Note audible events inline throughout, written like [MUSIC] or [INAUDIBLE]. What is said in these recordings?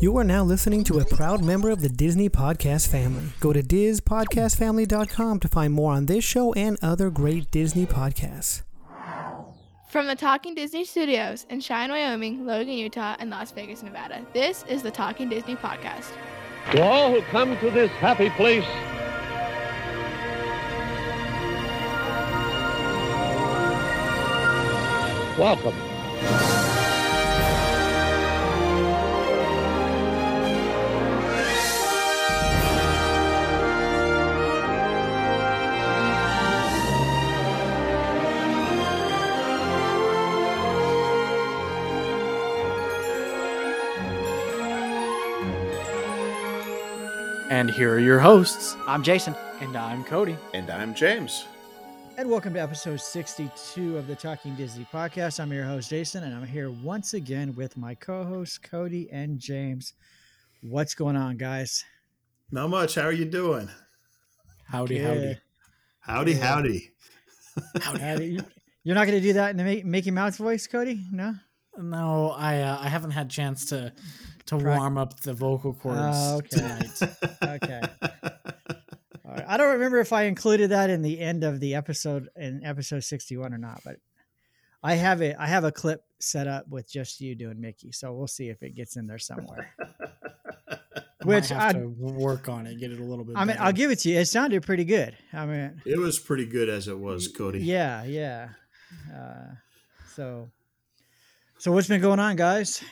You are now listening to a proud member of the Disney Podcast family. Go to DizPodcastFamily.com to find more on this show and other great Disney podcasts. From the Talking Disney Studios in Cheyenne, Wyoming, Logan, Utah, and Las Vegas, Nevada, this is the Talking Disney Podcast. To all who come to this happy place, welcome. And here are your hosts. I'm Jason. And I'm Cody. And I'm James. And welcome to episode 62 of the Talking Disney podcast. I'm your host, Jason, and I'm here once again with my co hosts, Cody and James. What's going on, guys? Not much. How are you doing? Howdy, Good. howdy. Howdy, [LAUGHS] howdy. Howdy. You- You're not going to do that in the Ma- Mickey Mouse voice, Cody? No? No, I uh, I haven't had chance to to Prac- warm up the vocal cords Oh, okay. tonight. [LAUGHS] Okay. All right. I don't remember if I included that in the end of the episode in episode 61 or not, but I have it. I have a clip set up with just you doing Mickey, so we'll see if it gets in there somewhere. [LAUGHS] Which Might have I, to work on it, get it a little bit. I mean, better. I'll give it to you. It sounded pretty good. I mean, it was pretty good as it was, Cody. yeah, yeah. Uh, so, so what's been going on, guys?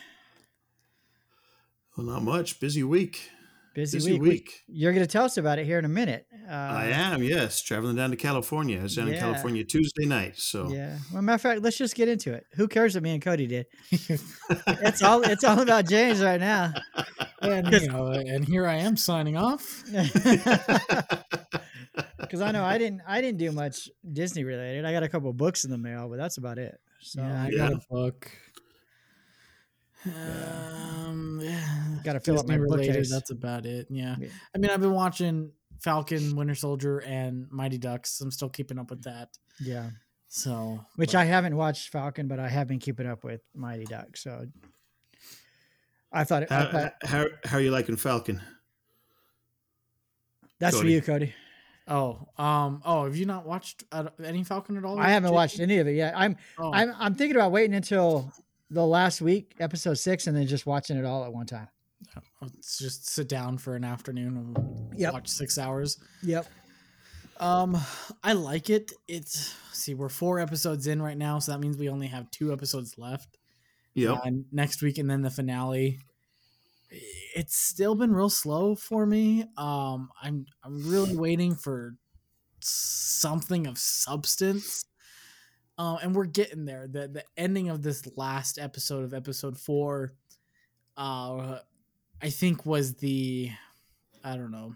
Well, not much. Busy week. Busy, Busy week. week. You're going to tell us about it here in a minute. Uh, I am, yes. Traveling down to California. I was down in California Tuesday night. So Yeah. Well, matter of fact, let's just get into it. Who cares what me and Cody did? [LAUGHS] [LAUGHS] it's all it's all about James right now. and, you know, and here I am signing off. [LAUGHS] Because I know I didn't I didn't do much Disney related. I got a couple books in the mail, but that's about it. So yeah, I Yeah. got a book. Um, yeah, Gotta fill up my related, bookcase. That's about it. Yeah. Yeah. I mean, I've been watching Falcon, Winter Soldier, and Mighty Ducks. I'm still keeping up with that. yeah. So, Which but- I haven't watched Falcon, but I have been keeping up with Mighty Ducks. So I thought, I how, thought how, how are you liking Falcon? that's for you, Cody. Oh, um, oh, have you not watched uh, any Falcon at all? I haven't Jason? watched any of it yet. I'm Oh, I'm I'm thinking about waiting until the last week, episode six, and then just watching it all at one time. let's just sit down for an afternoon and Yep. watch six hours. Yep. Um, I like it. It's see, we're four episodes in right now, so that means we only have two episodes left. Yeah. uh, next week and then the finale. It's still been real slow for me. Um, I'm I'm really waiting for something of substance. Uh, and we're getting there. The the ending of this last episode of episode four, uh, I think was the, I don't know,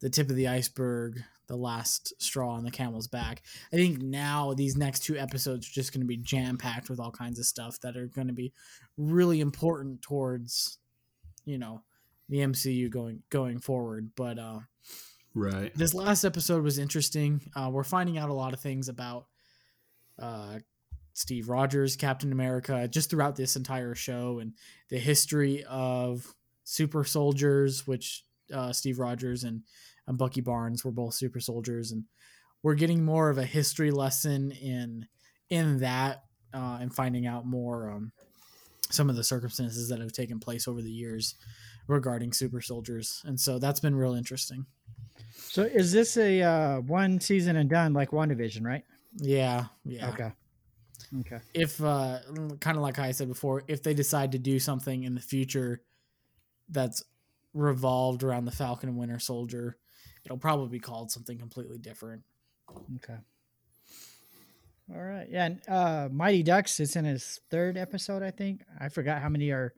the tip of the iceberg, the last straw on the camel's back. I think now these next two episodes are just going to be jam packed with all kinds of stuff that are going to be really important towards, you know, the MCU going going forward. But uh, right. this last episode was interesting. Uh, we're finding out a lot of things about uh, Steve Rogers, Captain America, just throughout this entire show, and the history of super soldiers, which uh, Steve Rogers and, and Bucky Barnes were both super soldiers, and we're getting more of a history lesson in in that, uh, and finding out more um, some of the circumstances that have taken place over the years regarding super soldiers, and so that's been real interesting. So is this a uh, one season and done like WandaVision, right? Yeah, yeah. Okay. Okay. If uh, kind of like I said before, if they decide to do something in the future that's revolved around the Falcon and Winter Soldier, it'll probably be called something completely different. Okay. All right. Yeah. And, uh, Mighty Ducks is in his third episode, I think. I forgot how many are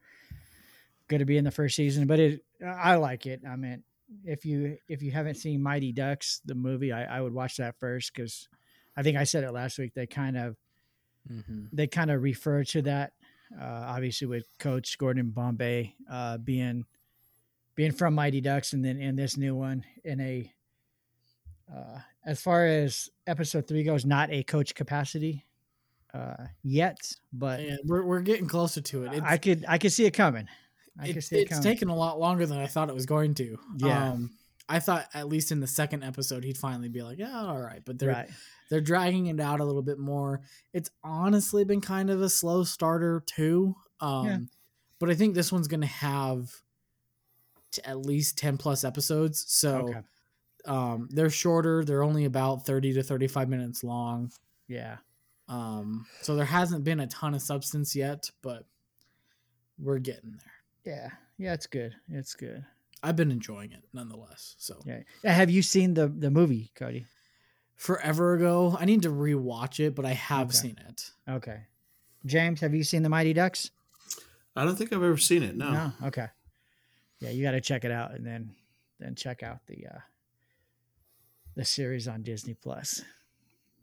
going to be in the first season, but it, I like it. I mean, if you if you haven't seen Mighty Ducks, the movie, I, I would watch that first because I think I said it last week. They kind of Mm-hmm. they kind of refer to that, uh, obviously with Coach Gordon Bombay uh, being being from Mighty Ducks, and then in this new one in a uh, as far as episode three goes, not a coach capacity uh, yet, but Yeah, we're we're getting closer to it. It's, I could I could see it coming. I It, see it it's coming. taken a lot longer than I thought it was going to. Yeah. Um, I thought at least in the second episode he'd finally be like, yeah, all right. But they're right. They're dragging it out a little bit more. It's honestly been kind of a slow starter too. Um, Yeah. But I think this one's going to have t- at least 10 plus episodes. So Okay. um, they're shorter. They're only about 30 to 35 minutes long. Yeah. Um, so there hasn't been a ton of substance yet, but we're getting there. Yeah. Yeah. It's good. It's good. I've been enjoying it nonetheless. So Yeah. Have you seen the the movie, Cody? Forever ago, I need to rewatch it, but I have Okay. seen it. Okay. James, have you seen the Mighty Ducks? I don't think I've ever seen it. No. no? Okay. Yeah, you got to check it out, and then then check out the uh the series on Disney Plus.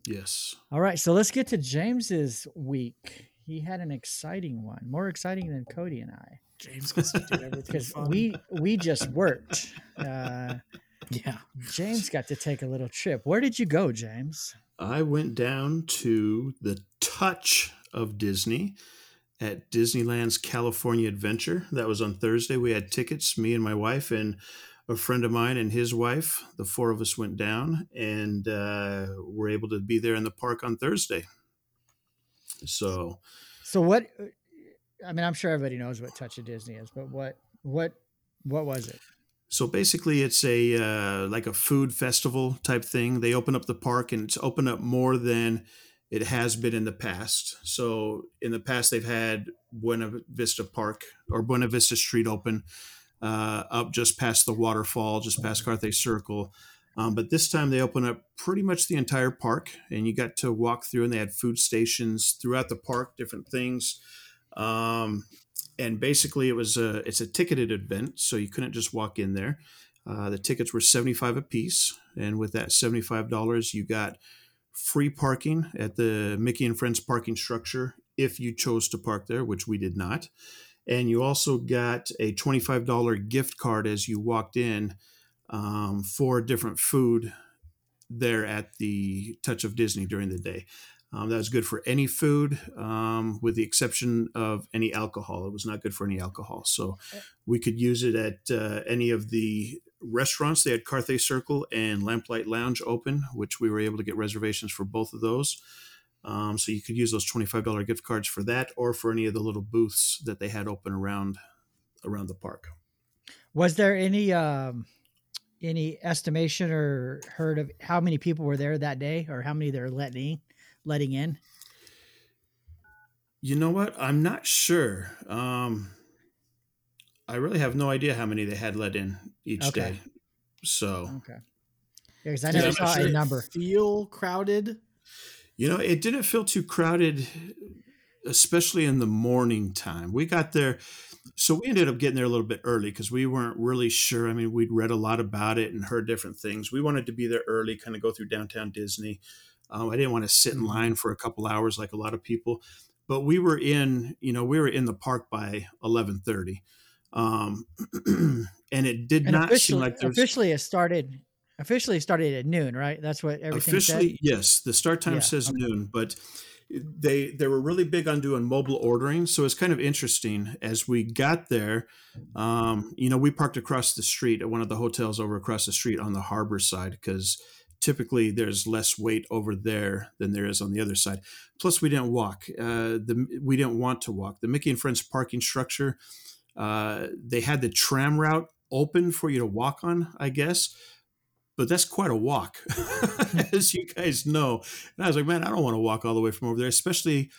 Yes. All right, so let's get to James's week. He had an exciting one, more exciting than Cody and I, James gets to do everything [LAUGHS] because we we just worked. Uh, [LAUGHS] yeah. James got to take a little trip. Where did you go, James? I went down to the touch of Disney at Disneyland's California Adventure. That was on Thursday. We had tickets, me and my wife, and a friend of mine and his wife. The four of us went down and uh, were able to be there in the park on Thursday. So, So what? I mean, I'm sure everybody knows what Touch of Disney is, but what what what was it? So basically, it's a uh, like a food festival type thing. They open up the park, and it's open up more than it has been in the past. So in the past, they've had Buena Vista Park or Buena Vista Street open uh, up just past the waterfall, just past Carthay Circle. Um, but this time they open up pretty much the entire park, and you got to walk through, and they had food stations throughout the park, different things. Um, and basically it was a it's a ticketed event so you couldn't just walk in there. Uh, the tickets were 75 a piece and with that $75 you got free parking at the mickey and friends parking structure if you chose to park there which we did not. And you also got a $25 gift card as you walked in um, for different food there at the touch of disney during the day um, that was good for any food, um, with the exception of any alcohol. It was not good for any alcohol. So we could use it at uh, any of the restaurants. They had Carthay Circle and Lamplight Lounge open, which we were able to get reservations for both of those. Um, so you could use those $25 gift cards for that or for any of the little booths that they had open around around the park. Was there any um any estimation or heard of how many people were there that day, or how many they're letting letting in? You know what? I'm not sure. Um, I really have no idea how many they had let in each Okay. day. So, Okay. Yeah, because I never I'm saw sure. a number. Feel crowded. you know, it didn't feel too crowded, especially in the morning time. We got there, so we ended up getting there a little bit early because we weren't really sure. I mean, we'd read a lot about it and heard different things. We wanted to be there early, kind of go through downtown Disney. Um, I didn't want to sit in line for a couple hours like a lot of people, but we were in, you know, we were in the park by eleven thirty, um, [CLEARS THROAT] and it did And not seem like there was officially it started. Officially started at noon, right? That's what everything officially said. yes the start time Yeah, says noon but they they were really big on doing mobile ordering so it's kind of interesting as we got there um, you know we parked across the street at one of the hotels over across the street on the harbor side because typically there's less weight over there than there is on the other side plus we didn't walk uh, the we didn't want to walk the mickey and friends parking structure uh, they had the tram route open for you to walk on i guess but that's quite a walk, [LAUGHS] as you guys know. And I was like, man, I don't want to walk all the way from over there, especially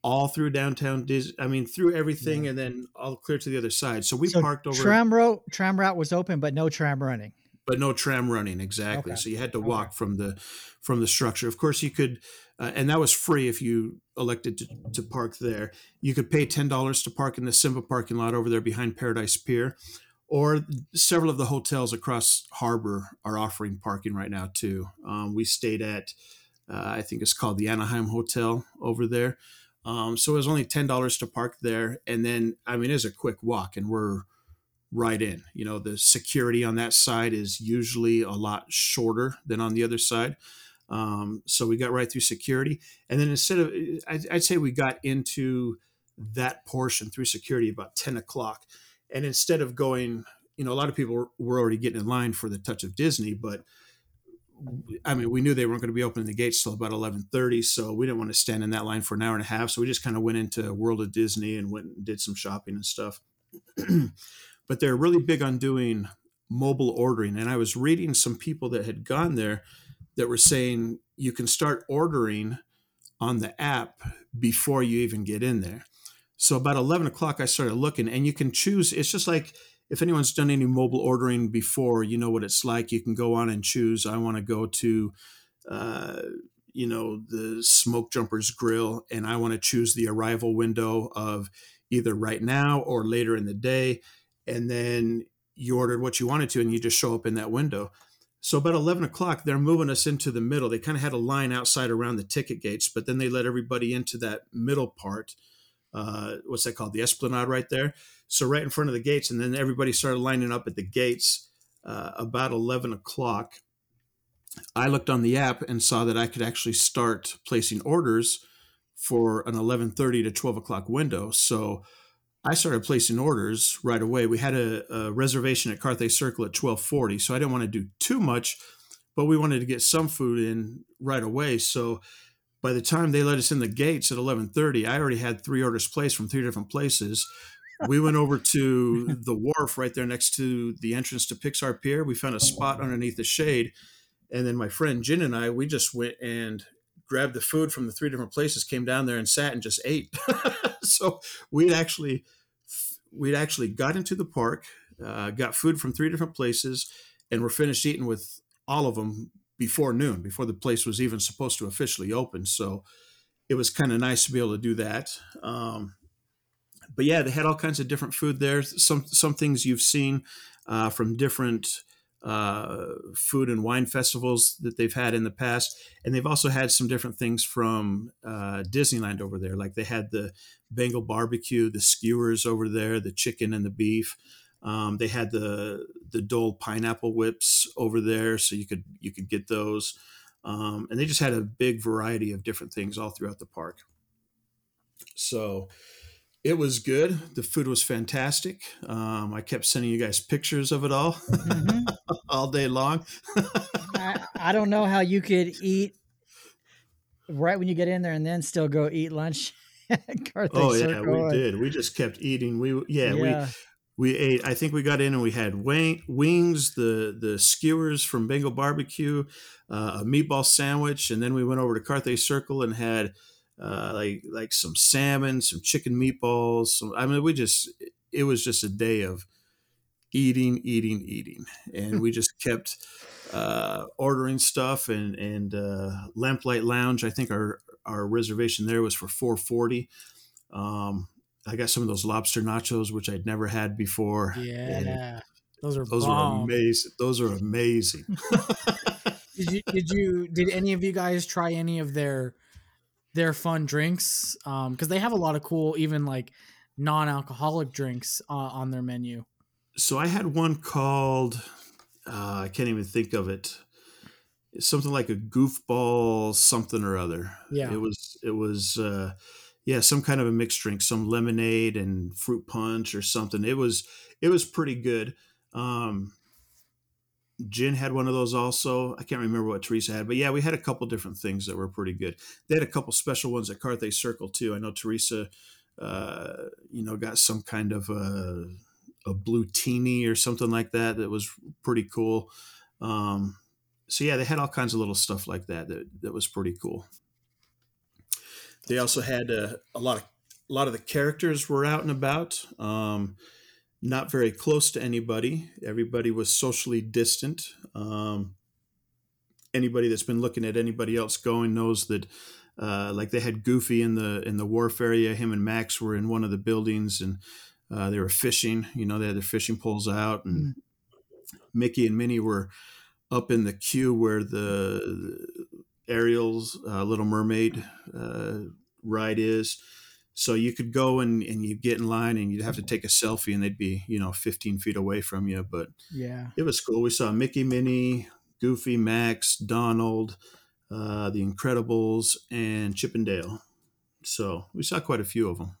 all through downtown Dis. I mean, through everything, and then all clear to the other side. So we So parked over, Tram route tram route was open, but no tram running. But no tram running exactly. Okay. So you had to Okay. walk from the from the structure. Of course, you could, uh, and that was free if you elected to, to park there. You could pay ten dollars to park in the Simba parking lot over there behind Paradise Pier. Or several of the hotels across harbor are offering parking right now too. Um, we stayed at, uh, I think it's called the Anaheim Hotel over there. Um, so it was only ten dollars to park there, and then I mean it's a quick walk, and we're right in. You know, the security on that side is usually a lot shorter than on the other side. Um, so we got right through security, and then instead of, I'd, I'd say we got into that portion through security about ten o'clock, and instead of going, you know, a lot of people were, already getting in line for the Touch of Disney, but I mean, we knew they weren't going to be opening the gates till about eleven thirty, so we didn't want to stand in that line for an hour and a half. So we just kind of went into World of Disney and went and did some shopping and stuff. [CLEARS THROAT] but they're really big on doing mobile ordering, and I was reading some people that had gone there that were saying you can start ordering on the app before you even get in there. So about eleven o'clock, I started looking, and you can choose. It's just like if anyone's done any mobile ordering before, you know what it's like. You can go on and choose. I want to go to, uh, you know, the Smoke Jumpers Grill, and I want to choose the arrival window of either right now or later in the day, and then you ordered what you wanted to, and you just show up in that window. So about eleven o'clock, they're moving us into the middle. They kind of had a line outside around the ticket gates, but then they let everybody into that middle part. Uh, what's that called? The Esplanade right there so right in front of the gates, and then everybody started lining up at the gates uh, about eleven o'clock. I looked on the app and saw that I could actually start placing orders for an eleven thirty to twelve o'clock window. So I started placing orders right away. We had a, a reservation at Carthay Circle at twelve forty, so I didn't want to do too much, but we wanted to get some food in right away. So by the time they let us in the gates at 11:30, I already had three orders placed from three different places we went over to [LAUGHS] the wharf right there next to the entrance to Pixar Pier. We found a spot underneath the shade. And then my friend Jin and I, we just went and grabbed the food from the three different places, came down there and sat and just ate. [LAUGHS] so we'd actually we'd actually got into the park, uh, got food from three different places, and we're finished eating with all of them before noon, before the place was even supposed to officially open. So it was kind of nice to be able to do that. Um, but yeah, they had all kinds of different food there. Some some things you've seen uh, from different uh, food and wine festivals that they've had in the past, and they've also had some different things from uh, Disneyland over there. Like they had the Bengal barbecue, the skewers over there, the chicken and the beef. Um, they had the the Dole pineapple whips over there, so you could you could get those. Um, and they just had a big variety of different things all throughout the park. So it was good. The food was fantastic. Um, I kept sending you guys pictures of it all, mm-hmm. [LAUGHS] all day long. I, I, don't know how you could eat right when you get in there and then still go eat lunch. [LAUGHS] At Cartha's Circle. Oh yeah, we did. We just kept eating. We yeah, yeah, we we ate. I think we got in and we had wing, wings, the the skewers from Bengal Barbecue, uh, a meatball sandwich, and then we went over to Carthay Circle and had uh, like like some salmon, some chicken meatballs. Some, I mean, we just it was just a day of eating, eating, eating, and we just kept uh, ordering stuff. And and uh, Lamplight Lounge, I think our our reservation there was for four forty. Um, I got some of those lobster nachos, which I'd never had before. Yeah, those are those bomb. are amazing. Those are amazing. [LAUGHS] did you did you did any of you guys try any of their their fun drinks because um, they have a lot of cool, even like non-alcoholic drinks uh, on their menu. So I had one called uh, I can't even think of it. something like a goofball something or other. Yeah, it was it was uh, yeah some kind of a mixed drink, some lemonade and fruit punch or something. It was it was pretty good. Um, Jen had one of those also. I can't remember what Teresa had, but yeah, we had a couple different things that were pretty good. They had a couple special ones at Carthay Circle too. I know Teresa, uh, you know, got some kind of a, a blue teeny or something like that that was pretty cool. Um, so yeah, they had all kinds of little stuff like that that, that was pretty cool. They also had a, a lot of a lot of the characters were out and about. Um, not very close to anybody. Everybody was socially distant. Um, anybody that's been looking at anybody else going knows that, uh, like they had Goofy in the in the wharf area. Him and Max were in one of the buildings, and uh, they were fishing. You know, they had their fishing poles out, and mm. Mickey and Minnie were up in the queue where the, the Ariel's uh, Little Mermaid uh, ride is so you could go and, and you get in line and you'd have to take a selfie and they'd be, you know, 15 feet away from you. But yeah, it was cool. We saw Mickey, Minnie, Goofy, Max, Donald, uh, The Incredibles, and Chip 'n' Dale. So we saw quite a few of them.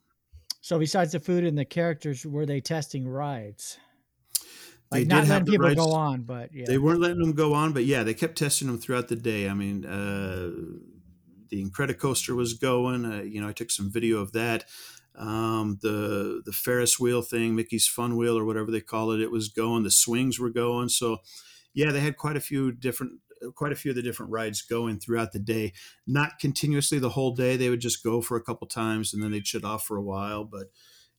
So besides the food and the characters, were they testing rides? They Like did not have letting people rides- go on, but yeah. They weren't letting them go on, but yeah, they kept testing them throughout the day. I mean, uh, the Incredicoaster was going. Uh, you know, I took some video of that. Um, the the Ferris wheel thing, Mickey's Fun Wheel or whatever they call it, it was going. The swings were going. So, yeah, they had quite a few different, quite a few of the different rides going throughout the day. Not continuously the whole day. They would just go for a couple times and then they'd shut off for a while. But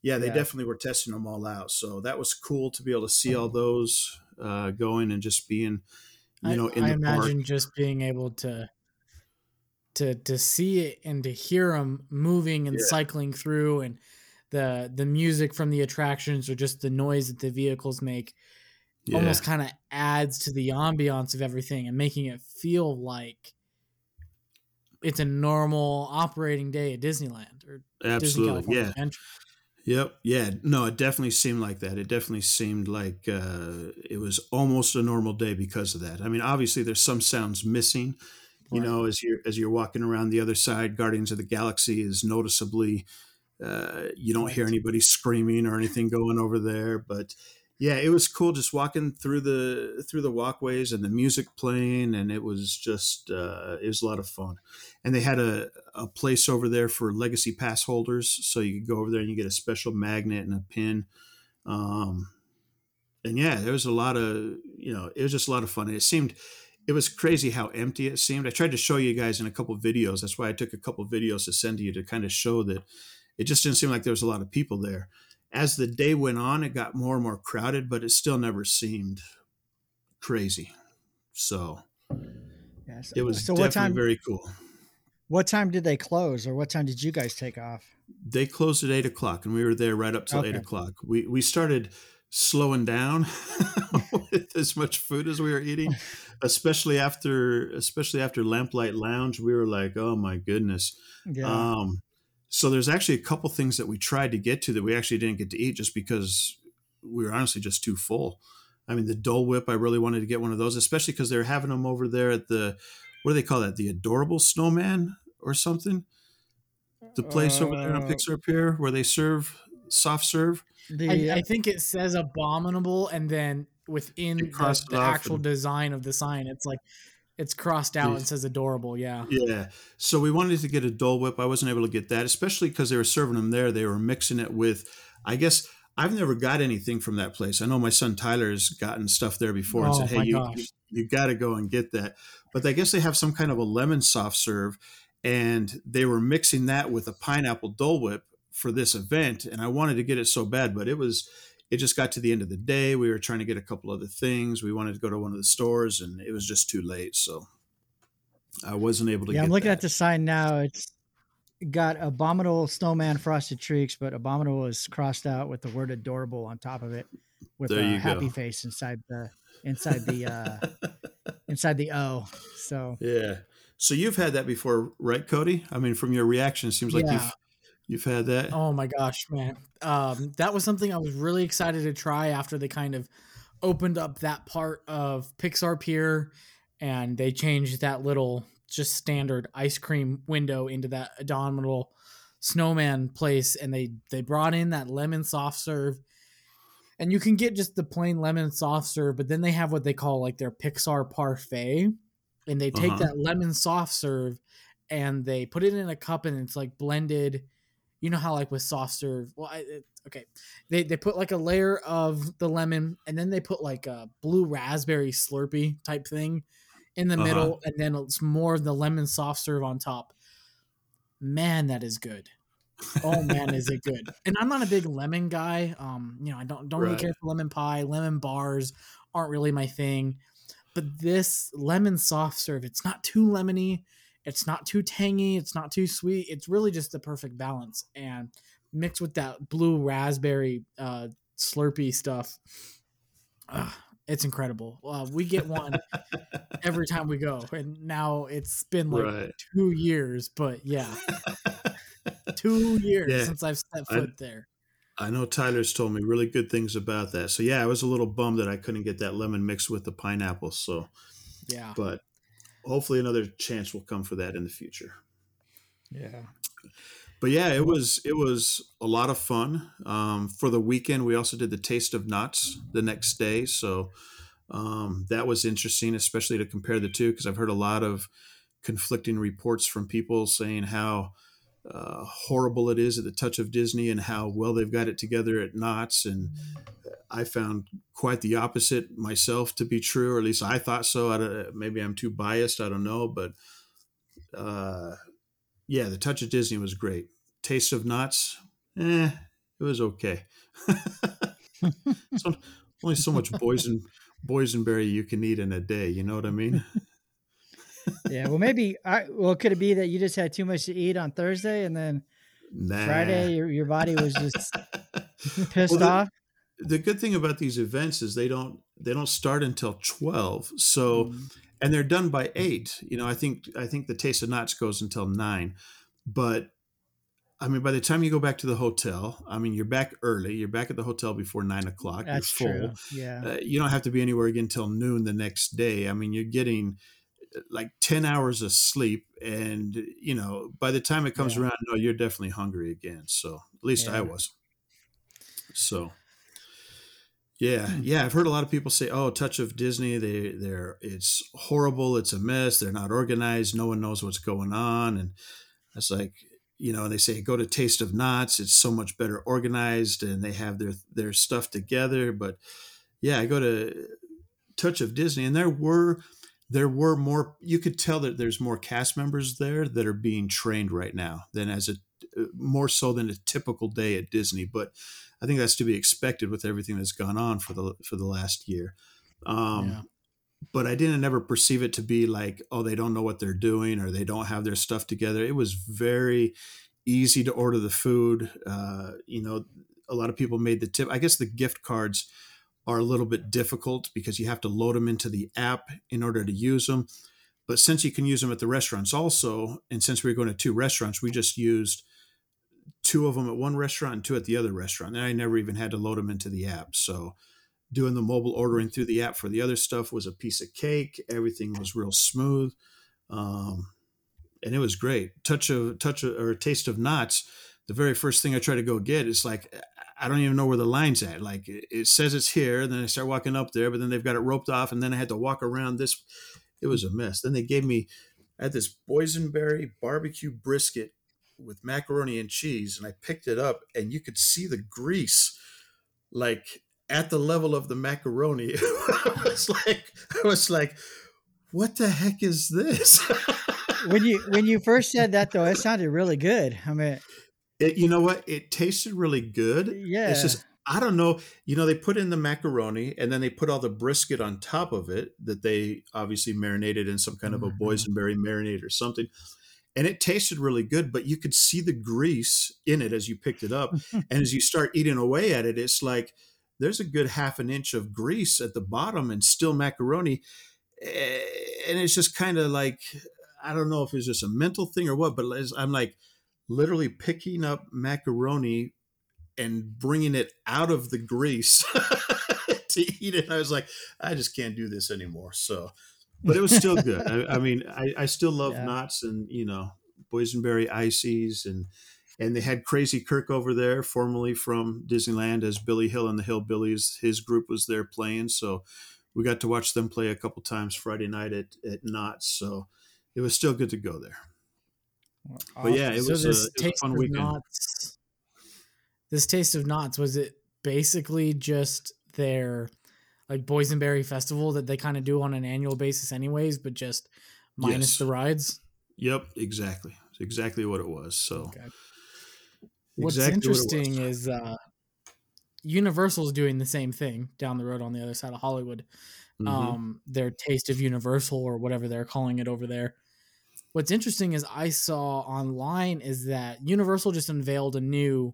yeah, they Yeah. definitely were testing them all out. So that was cool to be able to see all those uh, going and just being, you I- know, in I, the imagine park. just being able to to to see it and to hear them moving and Yeah. cycling through and the the music from the attractions or just the noise that the vehicles make Yeah, almost kind of adds to the ambiance of everything and making it feel like it's a normal operating day at Disneyland or Disney absolutely. California Yeah. Adventure. Yep. Yeah. No, it definitely seemed like that. It definitely seemed like uh, it was almost a normal day because of that. I mean, obviously, there's some sounds missing. You Right. know, as you're as you're walking around the other side, Guardians of the Galaxy is noticeably. Uh, you don't hear anybody screaming or anything going over there, but yeah, it was cool just walking through the through the walkways and the music playing, and it was just uh, it was a lot of fun. And they had a a place over there for legacy pass holders, so you could go over there and you get a special magnet and a pin. Um, and yeah, there was a lot of you know it was just a lot of fun. It seemed it was crazy how empty it seemed. I tried to show you guys in a couple videos. That's why I took a couple videos to send to you to kind of show that it just didn't seem like there was a lot of people there. As the day went on, it got more and more crowded, but it still never seemed crazy. So Yeah, so- it was so definitely time? very cool. What time did they close, or what time did you guys take off? They closed at eight o'clock, and we were there right up till eight o'clock. We we started slowing down [LAUGHS] with as much food as we were eating, [LAUGHS] especially after especially after Lamplight Lounge. We were like, oh my goodness. Yeah, Um, so there's actually a couple things that we tried to get to that we actually didn't get to eat just because we were honestly just too full. I mean, the Dole Whip, I really wanted to get one of those, especially because they're having them over there at the what do they call that? The Adorable Snowman or something. The place over there on Uh, Pixar Pier where they serve soft serve. the I, I uh, think it says abominable, and then within the, the actual and- design of the sign, it's like it's crossed out Yes. and says adorable. Yeah. Yeah. So we wanted to get a Dole Whip. I wasn't able to get that, especially because they were serving them there. They were mixing it with, I guess, I've never got anything from that place. I know my son Tyler's gotten stuff there before and Oh, said, hey, you, you, you got to go and get that. But I guess they have some kind of a lemon soft serve, and they were mixing that with a pineapple Dole Whip for this event. And I wanted to get it so bad, but it was. It just got to the end of the day. We were trying to get a couple other things. We wanted to go to one of the stores, and it was just too late. So I wasn't able to. yeah, I'm looking that. at the sign now. It's got abominable snowman frosted treats, but abominable is crossed out with the word adorable on top of it, with There a happy go. face inside the inside the uh [LAUGHS] inside the O. So Yeah. So you've had that before, right, Cody? I mean, from your reaction, it seems like Yeah. you've you've had that. Oh my gosh, man. Um, that was something I was really excited to try after they kind of opened up that part of Pixar Pier and they changed that little just standard ice cream window into that abominable snowman place and they they brought in that lemon soft serve and you can get just the plain lemon soft serve but then they have what they call like their pixar parfait and they take Uh-huh. that lemon soft serve and they put it in a cup and it's like blended you know how like with soft serve well I, it, okay. They, they put like a layer of the lemon and then they put like a blue raspberry slurpee type thing in the Uh-huh. middle and then it's more of the lemon soft serve on top. Man that is good. Oh man is it good. [LAUGHS] And i'm not a big lemon guy um you know i don't don't really care for lemon pie. Lemon bars aren't really my thing. But this lemon soft serve it's not too lemony it's not too tangy it's not too sweet it's really just the perfect balance and mixed with that blue raspberry uh slurpee stuff ah, it's incredible uh, we get one [LAUGHS] every time we go and now it's been like Right. two years but yeah [LAUGHS] two years Yeah. since i've set I- foot there I know Tyler's told me really good things about that. So yeah, I was a little bummed that I couldn't get that lemon mixed with the pineapple. So, yeah but hopefully another chance will come for that in the future. yeah. but yeah, it was it was a lot of fun. Um, for the weekend, we also did the Taste of Knott's the next day, so um, that was interesting, especially to compare the two because I've heard a lot of conflicting reports from people saying how uh, horrible it is at the touch of Disney and how well they've got it together at Knott's. And I found quite the opposite myself to be true, or at least I thought so. I maybe I'm too biased. I don't know, but uh, yeah, the touch of Disney was great. Taste of Knott's, eh, it was okay. [LAUGHS] so, only so much boysen boysenberry you can eat in a day. You know what I mean? [LAUGHS] yeah. Well, maybe I. Well, could it be that you just had too much to eat on Thursday, and then nah. Friday your your body was just [LAUGHS] pissed well, the, off? The good thing about these events is they don't they don't start until twelve. So. Mm. And they're done by eight. You know, I think I think the Taste of Knott's goes until nine, but I mean, by the time you go back to the hotel, I mean, you're back early. You're back at the hotel before nine o'clock. That's you're full. True. Yeah. Uh, you don't have to be anywhere again until noon the next day. I mean, you're getting like 10 hours of sleep. And, you know, by the time it comes yeah. around, no, you're definitely hungry again. So at least yeah. I was. So. Yeah, hmm. yeah, I've heard a lot of people say, "Oh, Touch of Disney, they they're it's horrible, it's a mess, they're not organized, no one knows what's going on." And it's like, you know they say go to taste of Knott's it's so much better organized and they have their their stuff together but yeah i go to touch of disney and there were there were more you could tell that there's more cast members there that are being trained right now than as a more so than a typical day at disney but i think that's to be expected with everything that's gone on for the for the last year um, yeah but I didn't ever perceive it to be like, oh, they don't know what they're doing or they don't have their stuff together. It was very easy to order the food. Uh, you know, a lot of people made the tip. I guess the gift cards are a little bit difficult because you have to load them into the app in order to use them. But since you can use them at the restaurants also, and since we were going to two restaurants, we just used two of them at one restaurant and two at the other restaurant. And I never even had to load them into the app. So doing the mobile ordering through the app for the other stuff was a piece of cake. Everything was real smooth, um, and it was great. Touch of touch of, or taste of Knott's. The very first thing I try to go get is like I don't even know where the line's at. Like it says it's here, then I start walking up there, but then they've got it roped off, and then I had to walk around this. It was a mess. Then they gave me I had this boysenberry barbecue brisket with macaroni and cheese, and I picked it up, and you could see the grease like at the level of the macaroni. [LAUGHS] I was like, I was like, what the heck is this? [LAUGHS] when you when you first said that though, it sounded really good. I mean, it, you know what? It tasted really good. Yeah. It's just I don't know. You know, they put in the macaroni and then they put all the brisket on top of it that they obviously marinated in some kind of a mm-hmm. boysenberry marinade or something. And it tasted really good, but you could see the grease in it as you picked it up. [LAUGHS] and as you start eating away at it, it's like there's a good half an inch of grease at the bottom and still macaroni. Eh, and it's just kind of like, I don't know if it's just a mental thing or what, but I'm like literally picking up macaroni and bringing it out of the grease [LAUGHS] to eat it. I was like, I just can't do this anymore. So, but it was still good. I, I mean, I, I, still love yeah. Knott's and, you know, boysenberry ices and, and they had Crazy Kirk over there, formerly from Disneyland, as Billy Hill and the Hillbillies. His group was there playing, so we got to watch them play a couple times Friday night at at Knott's. So it was still good to go there. But yeah, it so was, a, it was a fun weekend. Knott's, this taste of Knott's was it basically just their like boysenberry festival that they kind of do on an annual basis, anyways, but just minus yes. the rides. Yep, exactly. It's exactly what it was. So. Okay. What's exactly interesting what is uh, Universal's doing the same thing down the road on the other side of Hollywood. Mm-hmm. Um, their Taste of Universal or whatever they're calling it over there. What's interesting is I saw online is that Universal just unveiled a new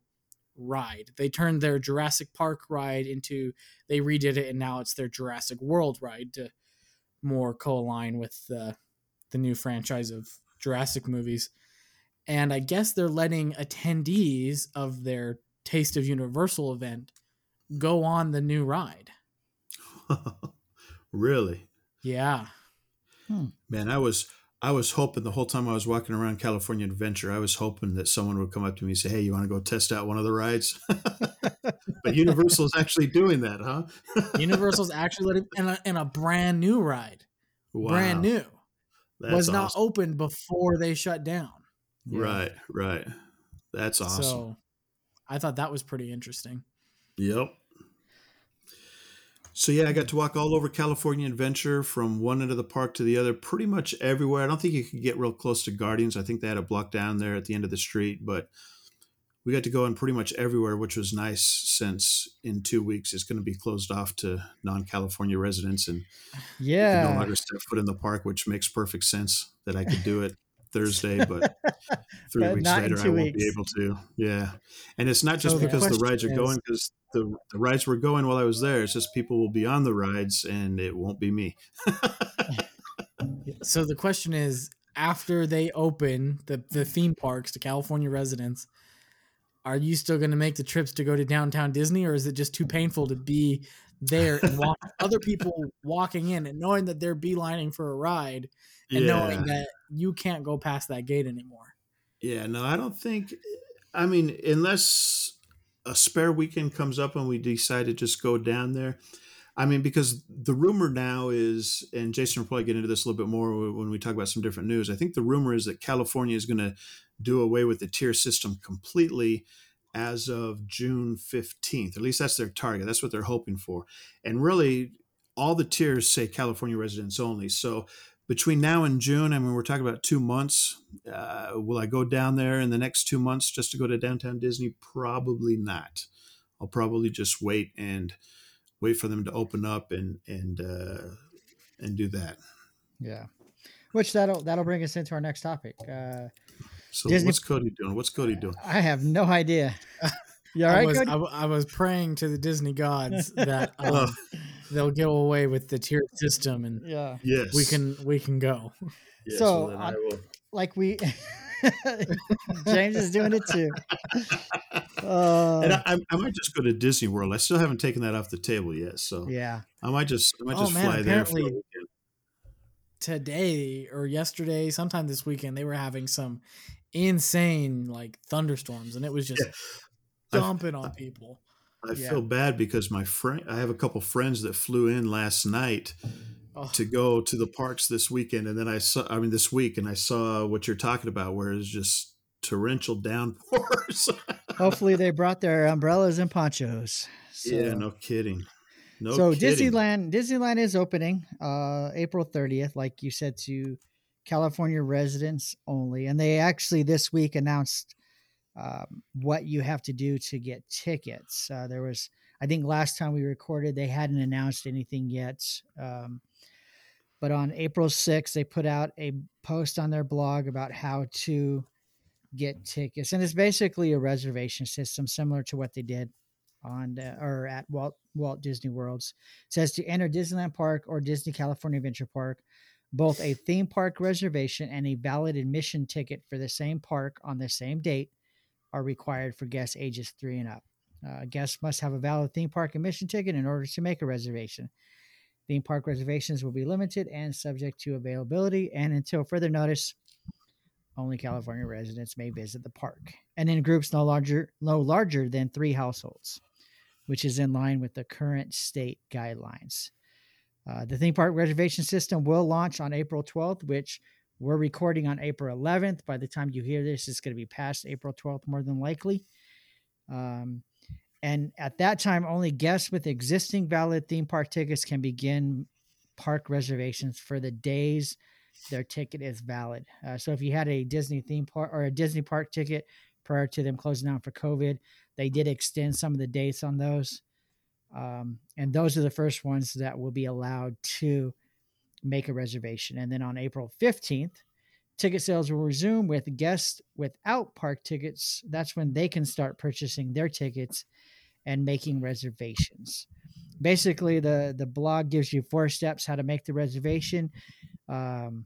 ride. They turned their Jurassic Park ride into they redid it and now it's their Jurassic World ride to more co-align with the the new franchise of Jurassic movies and I guess they're letting attendees of their Taste of Universal event go on the new ride. [LAUGHS] really? Yeah. Hmm. Man, I was I was hoping the whole time I was walking around California Adventure, I was hoping that someone would come up to me and say, "Hey, you want to go test out one of the rides?" [LAUGHS] but Universal is actually doing that, huh? [LAUGHS] Universal's actually letting in a, in a brand new ride, brand new, That's was not awesome. open before they shut down. Right, right. That's awesome. So I thought that was pretty interesting. Yep. So yeah, I got to walk all over California Adventure from one end of the park to the other, pretty much everywhere. I don't think you could get real close to Guardians. I think they had a block down there at the end of the street, but we got to go in pretty much everywhere, which was nice since in two weeks it's going to be closed off to non-California residents and can no longer step foot in the park, which makes perfect sense that I could do it Thursday, but [LAUGHS] three But weeks later I won't be able to. Yeah, and it's not just So because the question rides are is- going, because the the rides were going while I was there. It's just people will be on the rides, and it won't be me. [LAUGHS] So the question is, after they open the the theme parks to California residents, are you still going to make the trips to go to downtown Disney, or is it just too painful to be there and [LAUGHS] walk other people walking in and knowing that they're beelining for a ride and knowing that you can't go past that gate anymore? Yeah, no, I don't think. I mean, unless a spare weekend comes up and we decide to just go down there. I mean, because the rumor now is, and Jason will probably get into this a little bit more when we talk about some different news. I think the rumor is that California is going to do away with the tier system completely as of June 15th. At least that's their target. That's what they're hoping for. And really, all the tiers say California residents only. So between now and June, I mean, we're talking about two months. Uh, will I go down there in the next two months just to go to downtown Disney? Probably not. I'll probably just wait and wait for them to open up and and uh, and do that. Yeah. Which that'll that'll bring us into our next topic. Uh, So Disney- what's Cody doing? What's Cody doing? I have no idea. [LAUGHS] You all I right, was, Cody? I, w- I was praying to the Disney gods [LAUGHS] that [LAUGHS] um, Oh, they'll go away with the tier system and yeah. yes, we can we can go. Yes, So, well, then I will. Like we, [LAUGHS] James is doing it too. Uh, and I, I, I might just go to Disney World. I still haven't taken that off the table yet, so yeah. I might just I might Oh, just man, fly there for a apparently- weekend. Today or yesterday, sometime this weekend, they were having some insane like thunderstorms, and it was just I've- dumping on people. I Yeah. feel bad because my friend, I have a couple friends that flew in last night Oh, to go to the parks this weekend, and then I saw, I mean, this week, and I saw what you're talking about, where it's just torrential [LAUGHS] downpours. Hopefully they brought their umbrellas and ponchos. So, yeah, no kidding. No so kidding. Disneyland, Disneyland is opening uh, April 30th, like you said, to California residents only. And they actually this week announced um, what you have to do to get tickets. Uh, there was, I think, last time we recorded, they hadn't announced anything yet. Um, but on April 6th, they put out a post on their blog about how to get tickets, and it's basically a reservation system similar to what they did on uh, or at Walt Walt Disney Worlds. It says to enter Disneyland Park or Disney California Adventure Park, both a theme park reservation and a valid admission ticket for the same park on the same date are required for guests ages three and up. Uh, guests must have a valid theme park admission ticket in order to make a reservation. Theme park reservations will be limited and subject to availability, and until further notice, only California residents may visit the park, and in groups no larger no larger than three households, which is in line with the current state guidelines. Uh, the theme park reservation system will launch on April 12th, which we're recording on April 11th. By the time you hear this, it's going to be past April 12th, more than likely. Um, and at that time, only guests with existing valid theme park tickets can begin park reservations for the days their ticket is valid. Uh, so if you had a Disney theme park or a Disney park ticket prior to them closing down for COVID, they did extend some of the dates on those. Um, and those are the first ones that will be allowed to make a reservation. And then on April 15th, ticket sales will resume with guests without park tickets. That's when they can start purchasing their tickets and making reservations. Basically, the, the blog gives you four steps how to make the reservation. Um,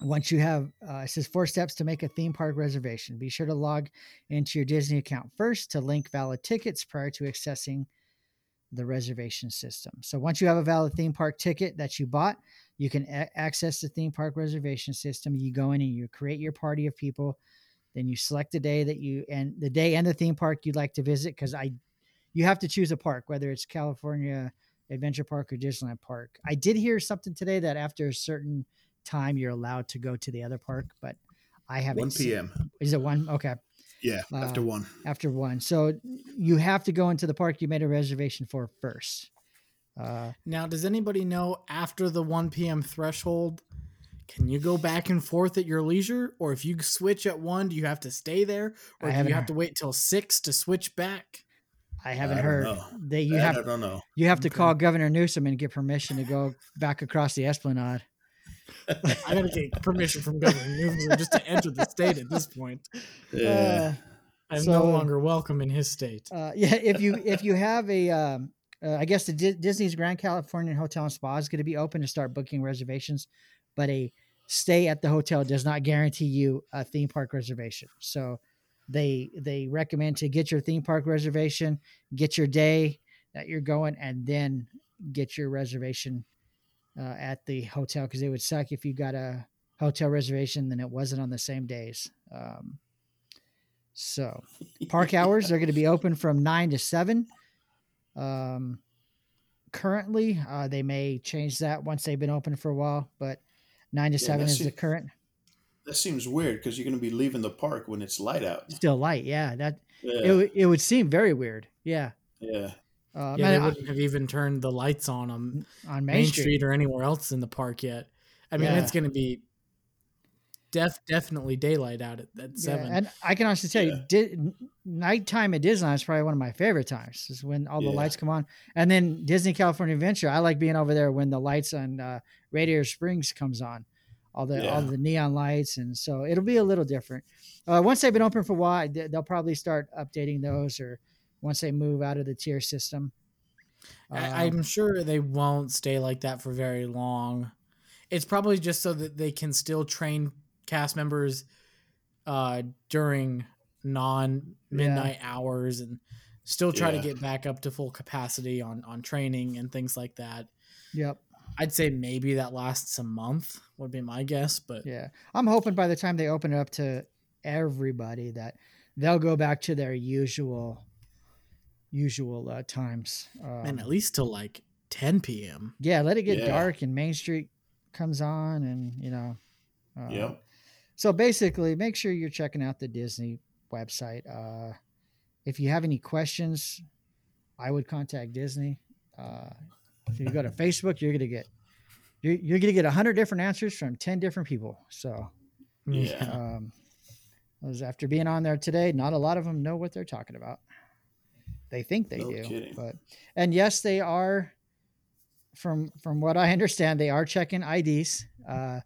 once you have, uh, it says four steps to make a theme park reservation. Be sure to log into your Disney account first to link valid tickets prior to accessing the reservation system. So once you have a valid theme park ticket that you bought, you can a- access the theme park reservation system. You go in and you create your party of people. Then you select the day that you and the day and the theme park you'd like to visit because I you have to choose a park, whether it's California Adventure Park or Disneyland Park. I did hear something today that after a certain time you're allowed to go to the other park, but I haven't. 1 seen- p.m. Is it one? Okay, Yeah, after Uh, one. after one. So you have to go into the park you made a reservation for first. Uh, Now, does anybody know after the 1 p.m. threshold, can you go back and forth at your leisure? Or if you switch at 1, do you have to stay there? Or do you have heard- to wait till 6 to switch back? I haven't I heard know. that you That have I don't know. you have to call Governor Newsom and get permission to go back across the Esplanade. I gotta get permission from Governor Newsom just to enter the state at this point. Yeah. I'm So- no longer welcome in his state. Uh, yeah, if you if you have a, um, uh, I guess the Di- Disney's Grand Californian Hotel and Spa is going to be open to start booking reservations, but a stay at the hotel does not guarantee you a theme park reservation. So they they recommend to get your theme park reservation, get your day that you're going, and then get your reservation uh, at the hotel because it would suck if you got a hotel reservation then it wasn't on the same days. Um, so [LAUGHS] park hours are going to be open from 9 to 7 um currently uh they may change that once they've been open for a while but 9 to Yeah, 7 that's is the current That seems weird because you're going to be leaving the park when it's light out. still light yeah that it, Yeah. would- it would seem very weird yeah yeah. Uh, yeah, man, they wouldn't have even turned the lights on on on Main, main, Street. street, or anywhere else in the park yet. I mean, Yeah. it's going to be def definitely daylight out at, at Yeah, seven. and i can honestly tell Yeah. you di- n- nighttime at disneyland is probably one of my favorite times is when all the Yeah. lights come on and then disney california adventure i like being over there when the lights on uh, radiator springs comes on all the all the neon lights and so it'll be a little different uh, once they've been open for a while they- they'll probably start updating those or once they move out of the tier system I, Um, I'm sure they won't stay like that for very long. It's probably just so that they can still train cast members uh, during non midnight hours and still try Yeah. to get back up to full capacity on on training and things like that. yep I'd say maybe that lasts a month would be my guess, but Yeah. I'm hoping by the time they open it up to everybody that they'll go back to their usual usual uh, times. Um, man, at least till like 10 p.m. yeah, let it get Yeah. dark and Main Street comes on and you know. Uh, Yep. So basically, make sure you're checking out the Disney website. Uh, if you have any questions, I would contact Disney. Uh, if you go to Facebook, you're gonna get you're, you're gonna get a hundred different answers from ten different people. So Yeah. um, was after being on there today, not a lot of them know what they're talking about. They think they No do, kidding. but and yes, they are. From from what I [LAUGHS] understand, they are checking IDs. Uh,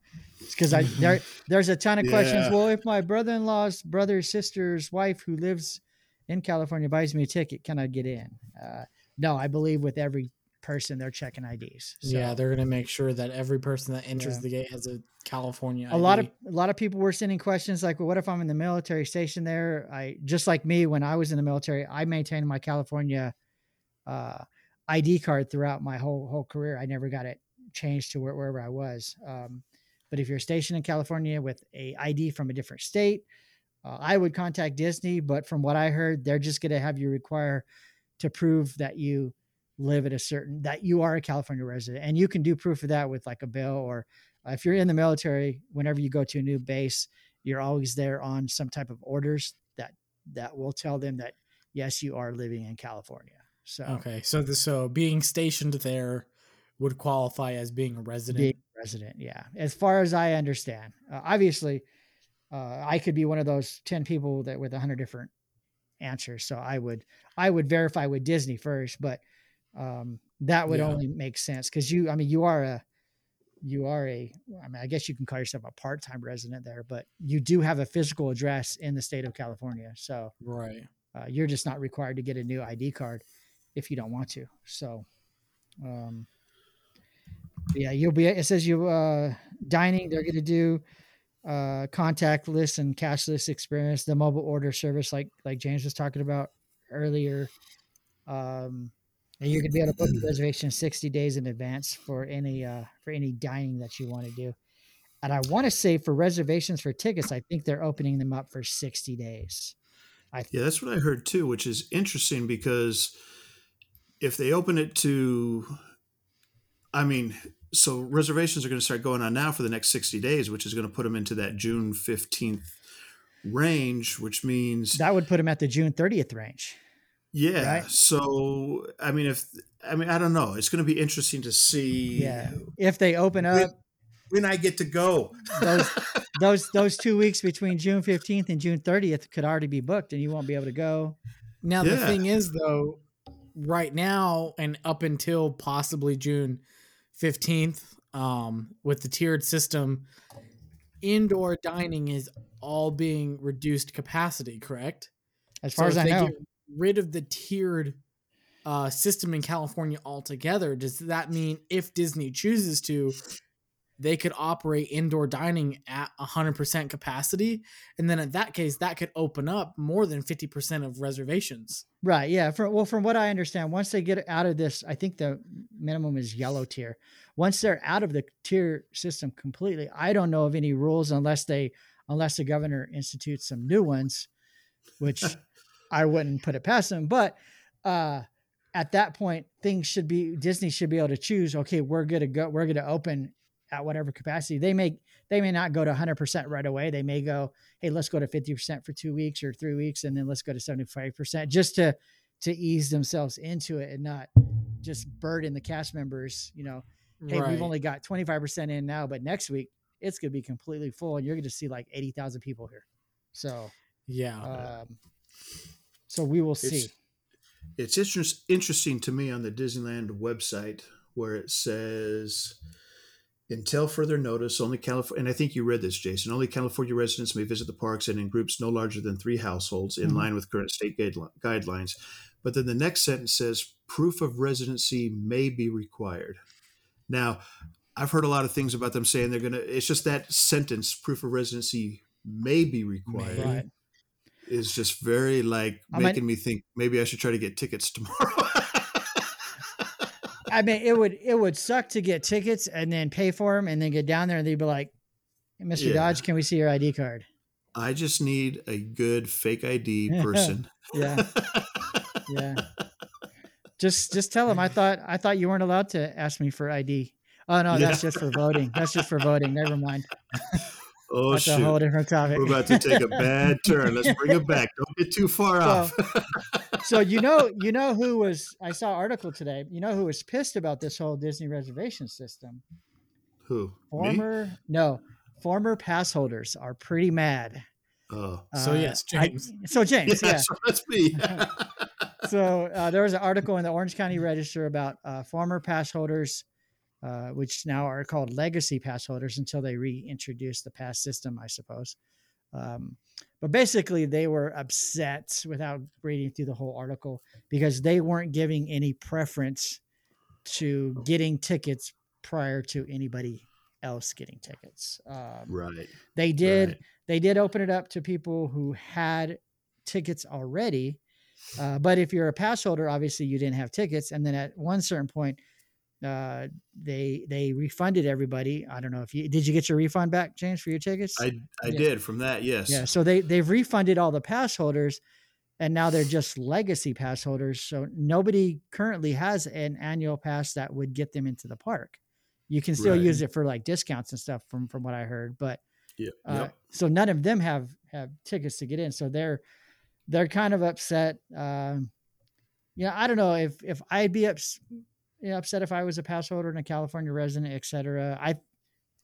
because I there [LAUGHS] there's a ton of questions. Well, if my brother-in-law's brother, sister's wife who lives in California buys me a ticket, can I get in? Uh, no, I believe with every person they're checking IDs. So. yeah, they're gonna make sure that every person that enters Yeah. the gate has a California. a lot of a lot of people were sending questions like, well, what if I'm in the military station there? I just like me when I was in the military, I maintained my California uh, ID card throughout my whole whole career. I never got it changed to where, wherever I was. Um, but if you're stationed in California with a ID from a different state, uh, I would contact Disney. But from what I heard, they're just going to have you require to prove that you live at a certain that you are a California resident, and you can do proof of that with like a bill or uh, if you're in the military, whenever you go to a new base, you're always there on some type of orders that that will tell them that yes, you are living in California. So Okay, so the, so being stationed there would qualify as being a resident. being a resident, yeah. As far as I understand, uh, obviously, uh, I could be one of those ten people that with a hundred different answers. So I would I would verify with Disney first, but um, that would Yeah. only make sense because you, I mean, you are a you are a I mean, I guess you can call yourself a part time resident there, but you do have a physical address in the state of California. So Right. uh, you're just not required to get a new ID card if you don't want to. So, um, yeah, you'll be. It says you uh, dining. They're going to do uh, contactless and cashless experience. The mobile order service, like like James was talking about earlier. Um, And you can be able to book a reservation 60 days in advance for any uh, for any dining that you want to do. And I want to say for reservations for tickets, I think they're opening them up for 60 days. I Yeah, that's what I heard too, which is interesting because if they open it to, I mean, so reservations are going to start going on now for the next 60 days, which is going to put them into that June 15th range, which means That would put them at the June 30th range. Yeah. right? So, I mean, if, I mean, I don't know. It's going to be interesting to see Yeah. If they open when, up when I get to go. those [LAUGHS] those those two weeks between June 15th and June 30th could already be booked and you won't be able to go. Now the thing is though, right now and up until possibly June fifteenth, um, with the tiered system, indoor dining is all being reduced capacity, correct? As far So as I they know. Rid of the tiered uh, system in California altogether, does that mean if Disney chooses to, they could operate indoor dining at 100% capacity? And then in that case, that could open up more than 50% of reservations. Right. Yeah. For, well, from what I understand, once they get out of this, I think the minimum is yellow tier. Once they're out of the tier system completely, I don't know of any rules unless they, unless the governor institutes some new ones, which I wouldn't put it past them. But uh, at that point, things should be Disney should be able to choose. Okay, we're gonna go. We're gonna open at whatever capacity. They may they may not go to 100 percent right away. They may go, hey, let's go to 50 percent for two weeks or three weeks, and then let's go to 75 percent just to to ease themselves into it and not just burden the cast members. You know, hey, Right. we've only got 25 percent in now, but next week it's gonna be completely full, and you're gonna see like 80,000 people here. So, yeah. um, so we will see. It's, it's interest, interesting to me on the Disneyland website where it says, until further notice, only California, and I think you read this, Jason, only California residents may visit the parks and in groups no larger than three households in Mhm. line with current state guideli- guidelines. But then the next sentence says, proof of residency may be required. Now, I've heard a lot of things about them saying they're going to, it's just that sentence, proof of residency may be required, Right. Is just very like I making me think maybe I should try to get tickets tomorrow. [LAUGHS] I mean, it would it would suck to get tickets and then pay for them and then get down there and they'd be like, hey, "Mr. Yeah. Dodge, can we see your ID card?" I just need a good fake ID person. [LAUGHS] Yeah, yeah. Just just tell them I thought I thought you weren't allowed to ask me for ID. Oh no, that's Yeah. just for voting. That's just for voting. Never mind. [LAUGHS] oh That's a whole shoot. different topic. We're about to take a [LAUGHS] bad turn. Let's bring it back. Don't get too far So- off. so you know [LAUGHS] you know who was I saw an article today. You know who was pissed about this whole Disney reservation system? Who? Me? Former no, former pass holders are pretty mad. Oh. So, yes, I- James. so James, Yeah, yeah. [LAUGHS] so that's me. so uh, there was an article in the Orange County Register about uh, former pass holders, uh, which now are called legacy pass holders until they reintroduce the pass system, I suppose. Um, but basically, they were upset without reading through the whole article because they weren't giving any preference to getting tickets prior to anybody else getting tickets. Um, right. they did right. they did open it up to people who had tickets already uh, but if you're a pass holder obviously you didn't have tickets and then at one certain point uh, they they refunded everybody i don't know if you did you get your refund back james for your tickets I I Yeah. did from that. Yes. yeah so they they've refunded all the pass holders and now they're just legacy pass holders so nobody currently has an annual pass that would get them into the park you can still Right. use it for like discounts and stuff from from what i heard but Yep. uh, yep. so none of them have have tickets to get in so they're they're kind of upset um yeah i don't know if if i'd be ups, you know, upset if i was a pass holder and a california resident etc i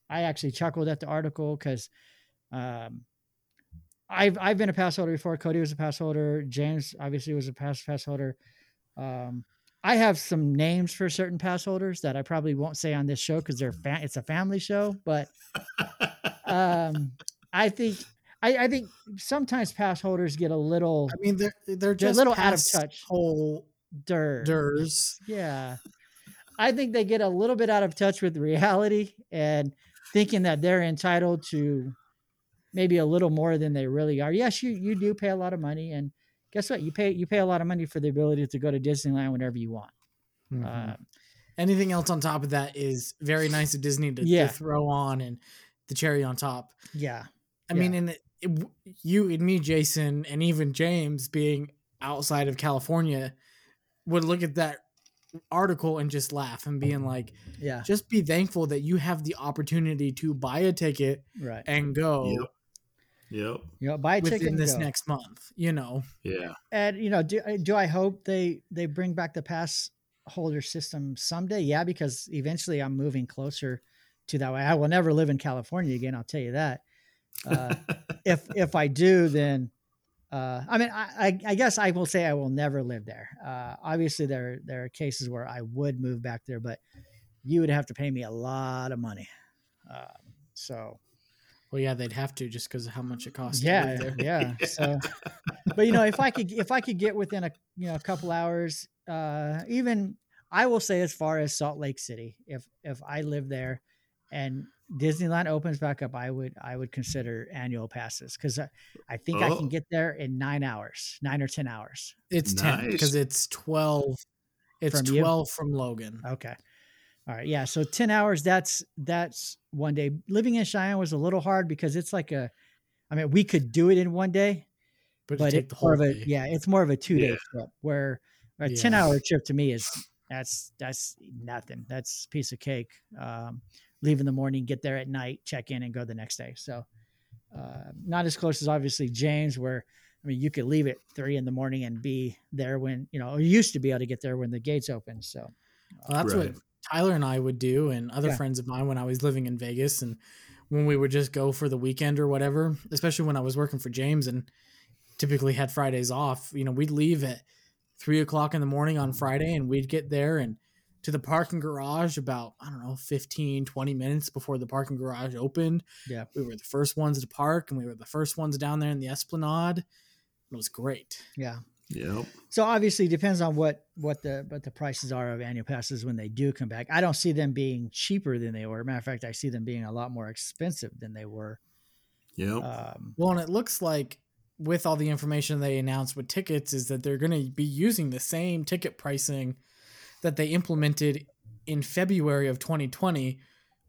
i actually chuckled at the article because um i've i've been a pass holder before cody was a pass holder james obviously was a pass pass holder um I have some names for certain pass holders that I probably won't say on this show because they're fa- it's a family show, but um, I think I, I think sometimes pass holders get a little I mean, they're they're just little out of touch. Whole dirt. durs. Yeah, I think they get a little bit out of touch with reality and thinking that they're entitled to maybe a little more than they really are. Yes, you you do pay a lot of money, and guess what? You pay you pay a lot of money for the ability to go to Disneyland whenever you want. Mhm. Uh, Anything else on top of that is very nice of Disney to, to throw on and the cherry on top. yeah, I mean, and it, it, you and me, Jason, and even James, being outside of California, would look at that article and just laugh and being like, yeah, just be thankful that you have the opportunity to buy a ticket right. and go Yep. Yep. You know, buy a ticket within and this go. next month. You know, Yeah. And you know, do do I hope they they bring back the pass holder system someday? Yeah, because eventually I'm moving closer to that way. I will never live in California again. I'll tell you that. Uh, [LAUGHS] if if I do, then uh, I mean, I, I guess I will say I will never live there. Uh, obviously, there there are cases where I would move back there, but you would have to pay me a lot of money. Um, so well, yeah, they'd have to just because of how much it costs. yeah, yeah. [LAUGHS] So, but you know, if I could, if I could get within a you know a couple hours, uh, even I will say as far as Salt Lake City, if if I live there, and Disneyland opens back up, I would I would consider annual passes because I, I think I Oh. can get there in nine hours, nine or ten hours. It's ten because it's twelve. It's From you? twelve from Logan. Okay. All right. Yeah. So 10 hours, that's, that's one day. Living in Cheyenne was a little hard because it's like a, I mean, we could do it in one day, But, but it's the whole more of a, yeah, it's more of a two day Yeah. trip where a Yeah. 10 hour trip to me is, that's, that's nothing. That's a piece of cake. Um, leave in the morning, get there at night, check in and go the next day. So, uh, not as close as obviously James, where, I mean, you could leave at three in the morning and be there when, you know, or used to be able to get there when the gates open. So, Well, that's Right. what Tyler and I would do, and other Yeah. friends of mine when I was living in Vegas, and when we would just go for the weekend or whatever. Especially when I was working for James and typically had Fridays off. You know, we'd leave at three o'clock in the morning on Friday, and we'd get there and to the parking garage about I don't know 15, 20 minutes before the parking garage opened. Yeah. we were the first ones to park, and we were the first ones down there in the Esplanade. It was great. yeah. Yep. So obviously, it depends on what what the what the prices are of annual passes when they do come back. I don't see them being cheaper than they were. Matter of fact, I see them being a lot more expensive than they were. Yeah. Um, Well, and it looks like with all the information they announced with tickets is that they're going to be using the same ticket pricing that they implemented in February of 2020,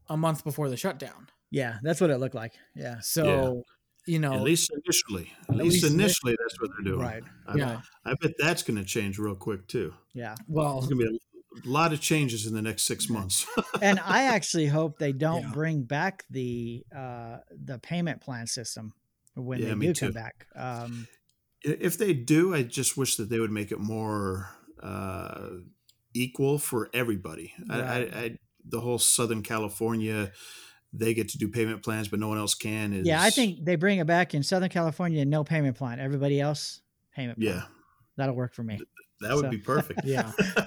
a month before the shutdown. yeah, that's what it looked like. Yeah, So, you know, At least initially. At, At least, least ini- initially, that's what they're doing. right. I, yeah. I bet that's going to change real quick too. Yeah, Well, it's going to be a lot of changes in the next six months. [LAUGHS] and I actually hope they don't Yeah. bring back the uh, the payment plan system when Yeah, they do too. come back. Um, if they do, I just wish that they would make it more uh, equal for everybody. I, I, I, the whole Southern California, they get to do payment plans, but no one else can. Is yeah, I think they bring it back in Southern California. No payment plan. Everybody else payment. Plan. yeah, that'll work for me. that would So- be perfect. [LAUGHS] yeah. [LAUGHS]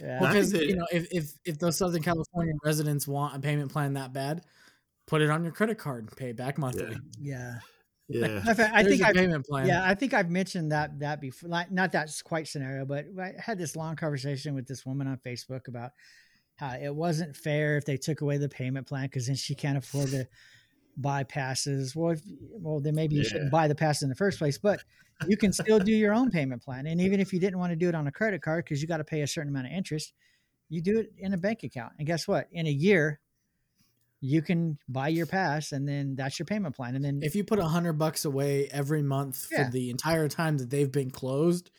Yeah. Because think they- you know, if, if if those Southern California residents want a payment plan that bad, put it on your credit card, pay it back monthly. yeah. yeah, Matter of I think your I payment plan. Yeah, I think I've mentioned that that before. Like, not that quite scenario, but I had this long conversation with this woman on Facebook about how it wasn't fair if they took away the payment plan because then she can't afford to buy passes. Well, if, well, then maybe you Yeah. shouldn't buy the pass in the first place. But you can still do your own payment plan, and even if you didn't want to do it on a credit card because you got to pay a certain amount of interest, you do it in a bank account. And guess what? In a year, you can buy your pass, and then that's your payment plan. And then if you put a hundred bucks away every month Yeah. for the entire time that they've been closed,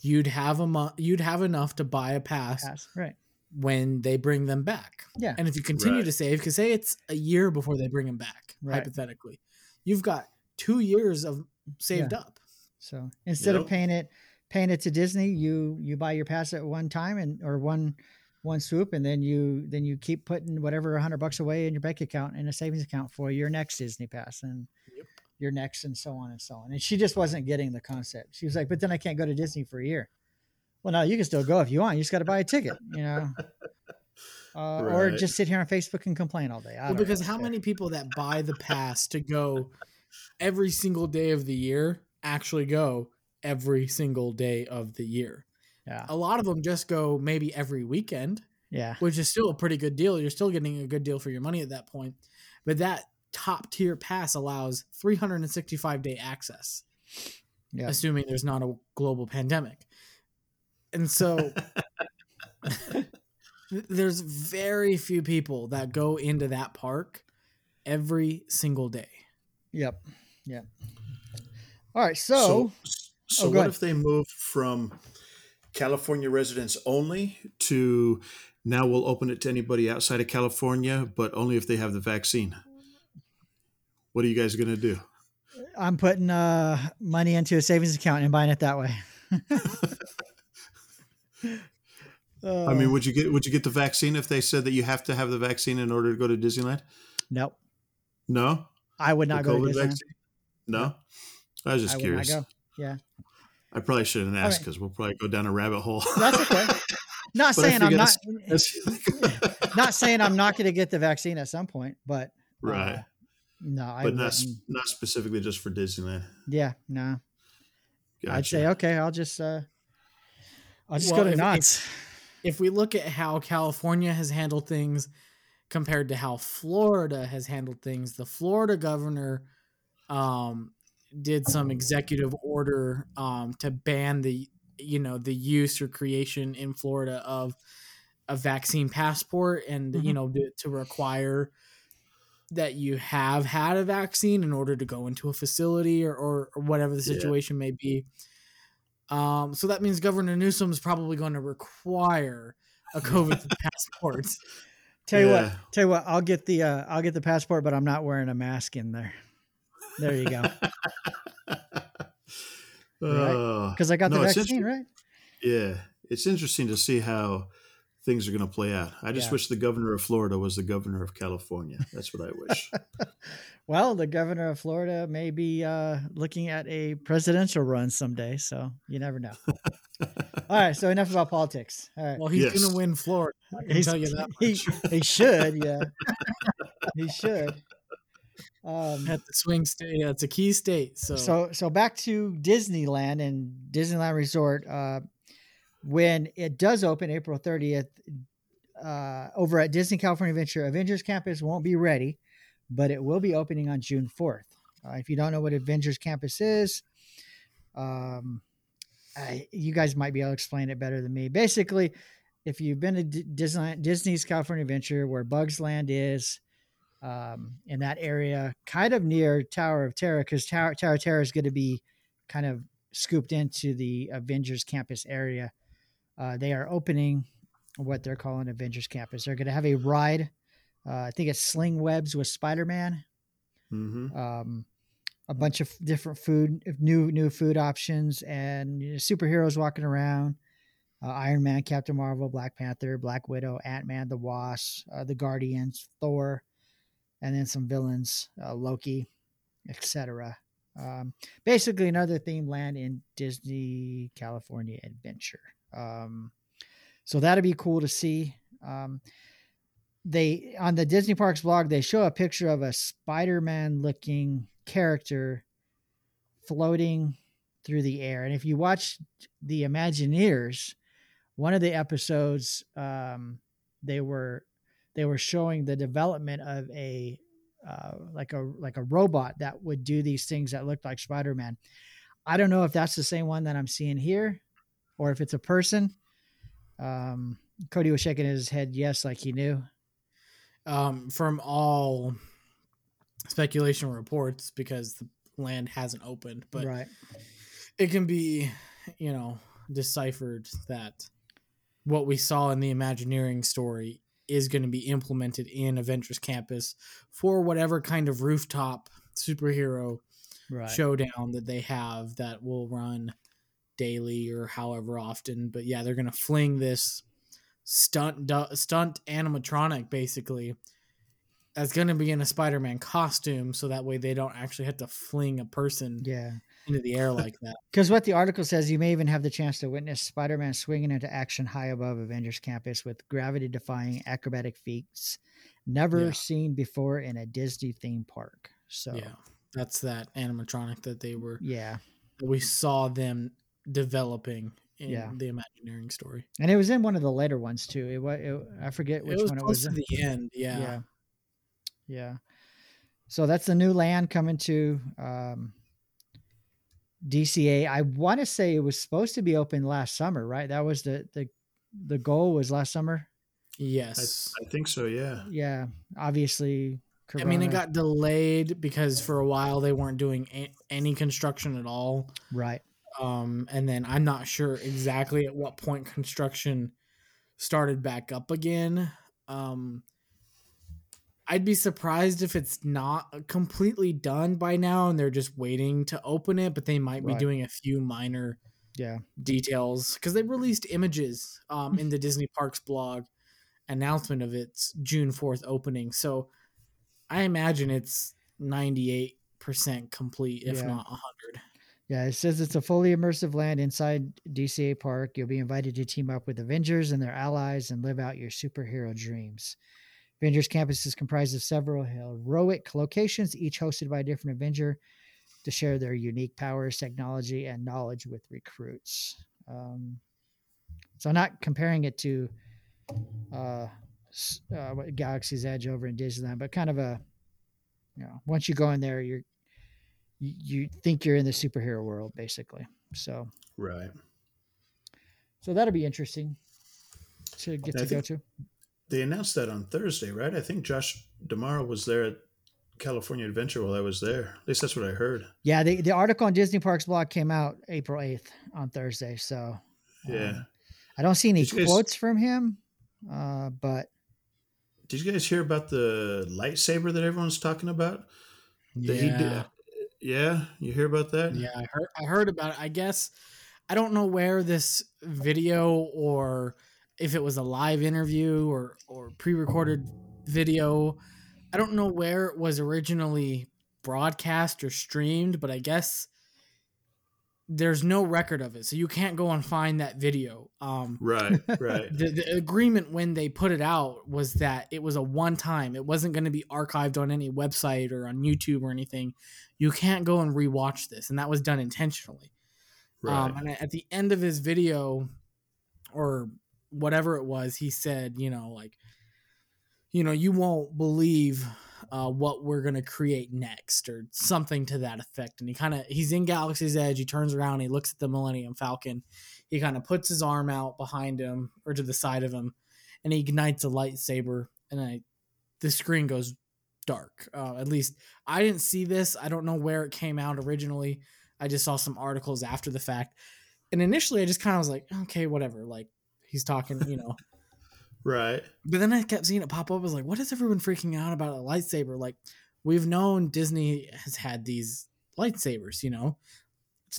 you'd have a month. You'd have enough to buy a pass pass, right? when they bring them back. Yeah. And if you continue Right. to save, because say it's a year before they bring them back, Right. hypothetically, you've got two years of saved up. So instead of paying it paying it to Disney, you you buy your pass at one time and or one one swoop, and then you then you keep putting whatever a hundred bucks away in your bank account in a savings account for your next Disney pass and Yep. your next and so on and so on. And she just wasn't getting the concept. She was like, "But then I can't go to Disney for a year." Well, no, you can still go if you want. You just got to buy a ticket, you know. [LAUGHS] Uh, Or just sit here on Facebook and complain all day. Well, because really how many people that buy the pass to go every single day of the year actually go every single day of the year? Yeah, A lot of them just go maybe every weekend. yeah, which is still a pretty good deal. You're still getting a good deal for your money at that point. But that top tier pass allows 365 day access, yeah. assuming there's not a global pandemic. And so [LAUGHS] there's very few people that go into that park every single day. Yep. Yep. All right. So, so oh, go what ahead. if they move from California residents only to now we'll open it to anybody outside of California, but only if they have the vaccine? What are you guys going to do? I'm putting uh, money into a savings account and buying it that way. [LAUGHS] I mean, would you get would you get the vaccine if they said that you have to have the vaccine in order to go to Disneyland? nope. No, I would not The go to Disneyland. vaccine? No, I was just I curious. Yeah. I probably shouldn't ask right. because we'll probably go down a rabbit hole. That's okay. [LAUGHS] [LAUGHS] Not saying I'm not not saying I'm not going to get the vaccine at some point, but right, uh, no, I but not wouldn't. not specifically just for Disneyland. Yeah, no. I'd say okay. I'll just uh, I'll just Well, go to if- If we look at how California has handled things compared to how Florida has handled things, the Florida governor um, did some executive order um, to ban the you know the use or creation in Florida of a vaccine passport and you Mhm. know to, to require that you have had a vaccine in order to go into a facility or, or, or whatever the Yeah. situation may be. Um, so that means Governor Newsom is probably going to require a COVID [LAUGHS] passport. Tell you what, tell you what, I'll get the uh, I'll get the passport, but I'm not wearing a mask in there. There you go. [LAUGHS] Uh, Because I got no, the it's vaccine, right? Yeah, it's interesting to see how things are going to play out. I just Yeah. wish the governor of Florida was the governor of California. That's what I wish. [LAUGHS] Well, the governor of Florida may be uh, looking at a presidential run someday, so you never know. [LAUGHS] All right, so enough about politics. All right, Well, he's Yes. going to win Florida. I can He's- tell you that he, he should, yeah, he should. Um, At the swing state, yeah, it's a key state. So, so so back to Disneyland and Disneyland Resort. Uh, when it does open April 30th, uh, over at Disney California Adventure, Avengers Campus won't be ready, but it will be opening on June 4th. Uh, if you don't know what Avengers Campus is, um, I, you guys might be able to explain it better than me. Basically, if you've been to D- Disneyland, Disney's California Adventure, where Bug's Land is, um, in that area, kind of near Tower of Terror, because Tower, Tower of Terror is going to be kind of scooped into the Avengers Campus area. Uh, they are opening what they're calling Avengers Campus. They're going to have a ride. Uh, I think it's Sling Webs with Spider Man. hmm Um, a bunch of different food, new new food options, and you know, superheroes walking around. Uh, Iron Man, Captain Marvel, Black Panther, Black Widow, Ant Man, the Wasp, uh, the Guardians, Thor, and then some villains, uh, Loki, etc. Um, basically, another theme land in Disney California Adventure. Um, so that'd be cool to see. Um, they on the Disney Parks blog they show a picture of a Spider-Man looking character floating through the air. And if you watch the Imagineers, one of the episodes um, they were they were showing the development of a uh, like a like a robot that would do these things that looked like Spider-Man. I don't know if that's the same one that I'm seeing here or if it's a person. Um, Cody was shaking his head yes, like he knew. um, from all speculation reports, because the land hasn't opened, but right. it can be, you know, deciphered that what we saw in the Imagineering story is going to be implemented in Avengers Campus for whatever kind of rooftop superhero Right. showdown that they have that will run daily or however often. But yeah, they're going to fling this stunt du- stunt animatronic basically that's going to be in a Spider-Man costume so that way they don't actually have to fling a person Yeah. Into the air like that. [LAUGHS] Because what the article says, you may even have the chance to witness Spider Man swinging into action high above Avengers Campus with gravity defying acrobatic feats never Yeah. seen before in a Disney theme park. So, Yeah. That's that animatronic that they were yeah. we saw them developing in Yeah. the Imagineering story. And it was in one of the later ones too. It was, I forget which it was one it was. to in. the end, yeah. yeah. Yeah. So that's the new land coming to um, DCA. I want to say it was supposed to be open last summer, right? That was the the the goal was last summer. Yes. I think so. Yeah. Yeah, obviously. I mean, it got delayed because for a while they weren't doing a- any construction at all. right. Um, and then I'm not sure exactly at what point construction started back up again. Um, I'd be surprised if it's not completely done by now and they're just waiting to open it, but they might be Right. doing a few minor Yeah. details because they released images um, in the [LAUGHS] Disney Parks blog announcement of its June 4th opening. So I imagine it's 98% complete, if Yeah. not 100. Yeah, it says it's a fully immersive land inside DCA Park. You'll be invited to team up with Avengers and their allies and live out your superhero dreams. Avengers Campus is comprised of several heroic locations, each hosted by a different Avenger to share their unique powers, technology, and knowledge with recruits. Um, so, not comparing it to uh, uh, Galaxy's Edge over in Disneyland, but kind of a, you know, once you go in there, you're you, think you're in the superhero world basically so Right. so that'll be interesting to get I to go to They announced that on Thursday, right? I think Josh D'Amaro was there at California Adventure while I was there. At least that's what I heard. yeah the, the article on disney parks blog came out april 8th on thursday so Yeah. um, i don't see any guys- quotes from him uh, but Did you guys hear about the lightsaber that everyone's talking about? That he did. Yeah, you hear about that? Yeah, I heard I heard about it. I guess I don't know where this video or if it was a live interview or or pre-recorded video. I don't know where it was originally broadcast or streamed, but I guess there's no record of it. So you can't go and find that video. Um Right, right. [LAUGHS] the, the agreement when they put it out was that it was a one time. It wasn't going to be archived on any website or on YouTube or anything. You can't go and rewatch this, and that was done intentionally. right. Um, and at the end of his video, or whatever it was, he said, you know, like, you know, you won't believe uh, what we're gonna create next, or something to that effect. And he kind of he's in Galaxy's Edge. He turns around, he looks at the Millennium Falcon. He kind of puts his arm out behind him or to the side of him, and he ignites a lightsaber. And I, the screen goes dark. Uh, at least I didn't see this. I don't know where it came out originally. I just saw some articles after the fact. And initially I just kind of was like, okay, whatever. Like he's talking, you know. [LAUGHS] right. but then I kept seeing it pop up. I was like, what is everyone freaking out about a lightsaber? Like we've known Disney has had these lightsabers, you know.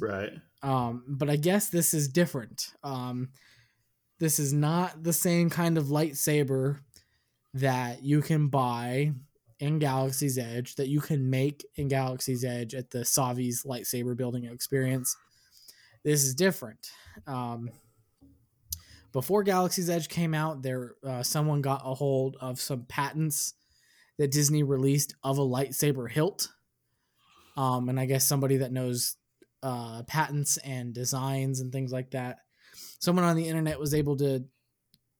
Right. Um, but I guess this is different. Um, this is not the same kind of lightsaber that you can buy in Galaxy's Edge, that you can make in Galaxy's Edge at the Savi's lightsaber building experience. This is different. Um, before Galaxy's Edge came out, there uh, someone got a hold of some patents that Disney released of a lightsaber hilt. Um, and I guess somebody that knows uh, patents and designs and things like that. Someone on the internet was able to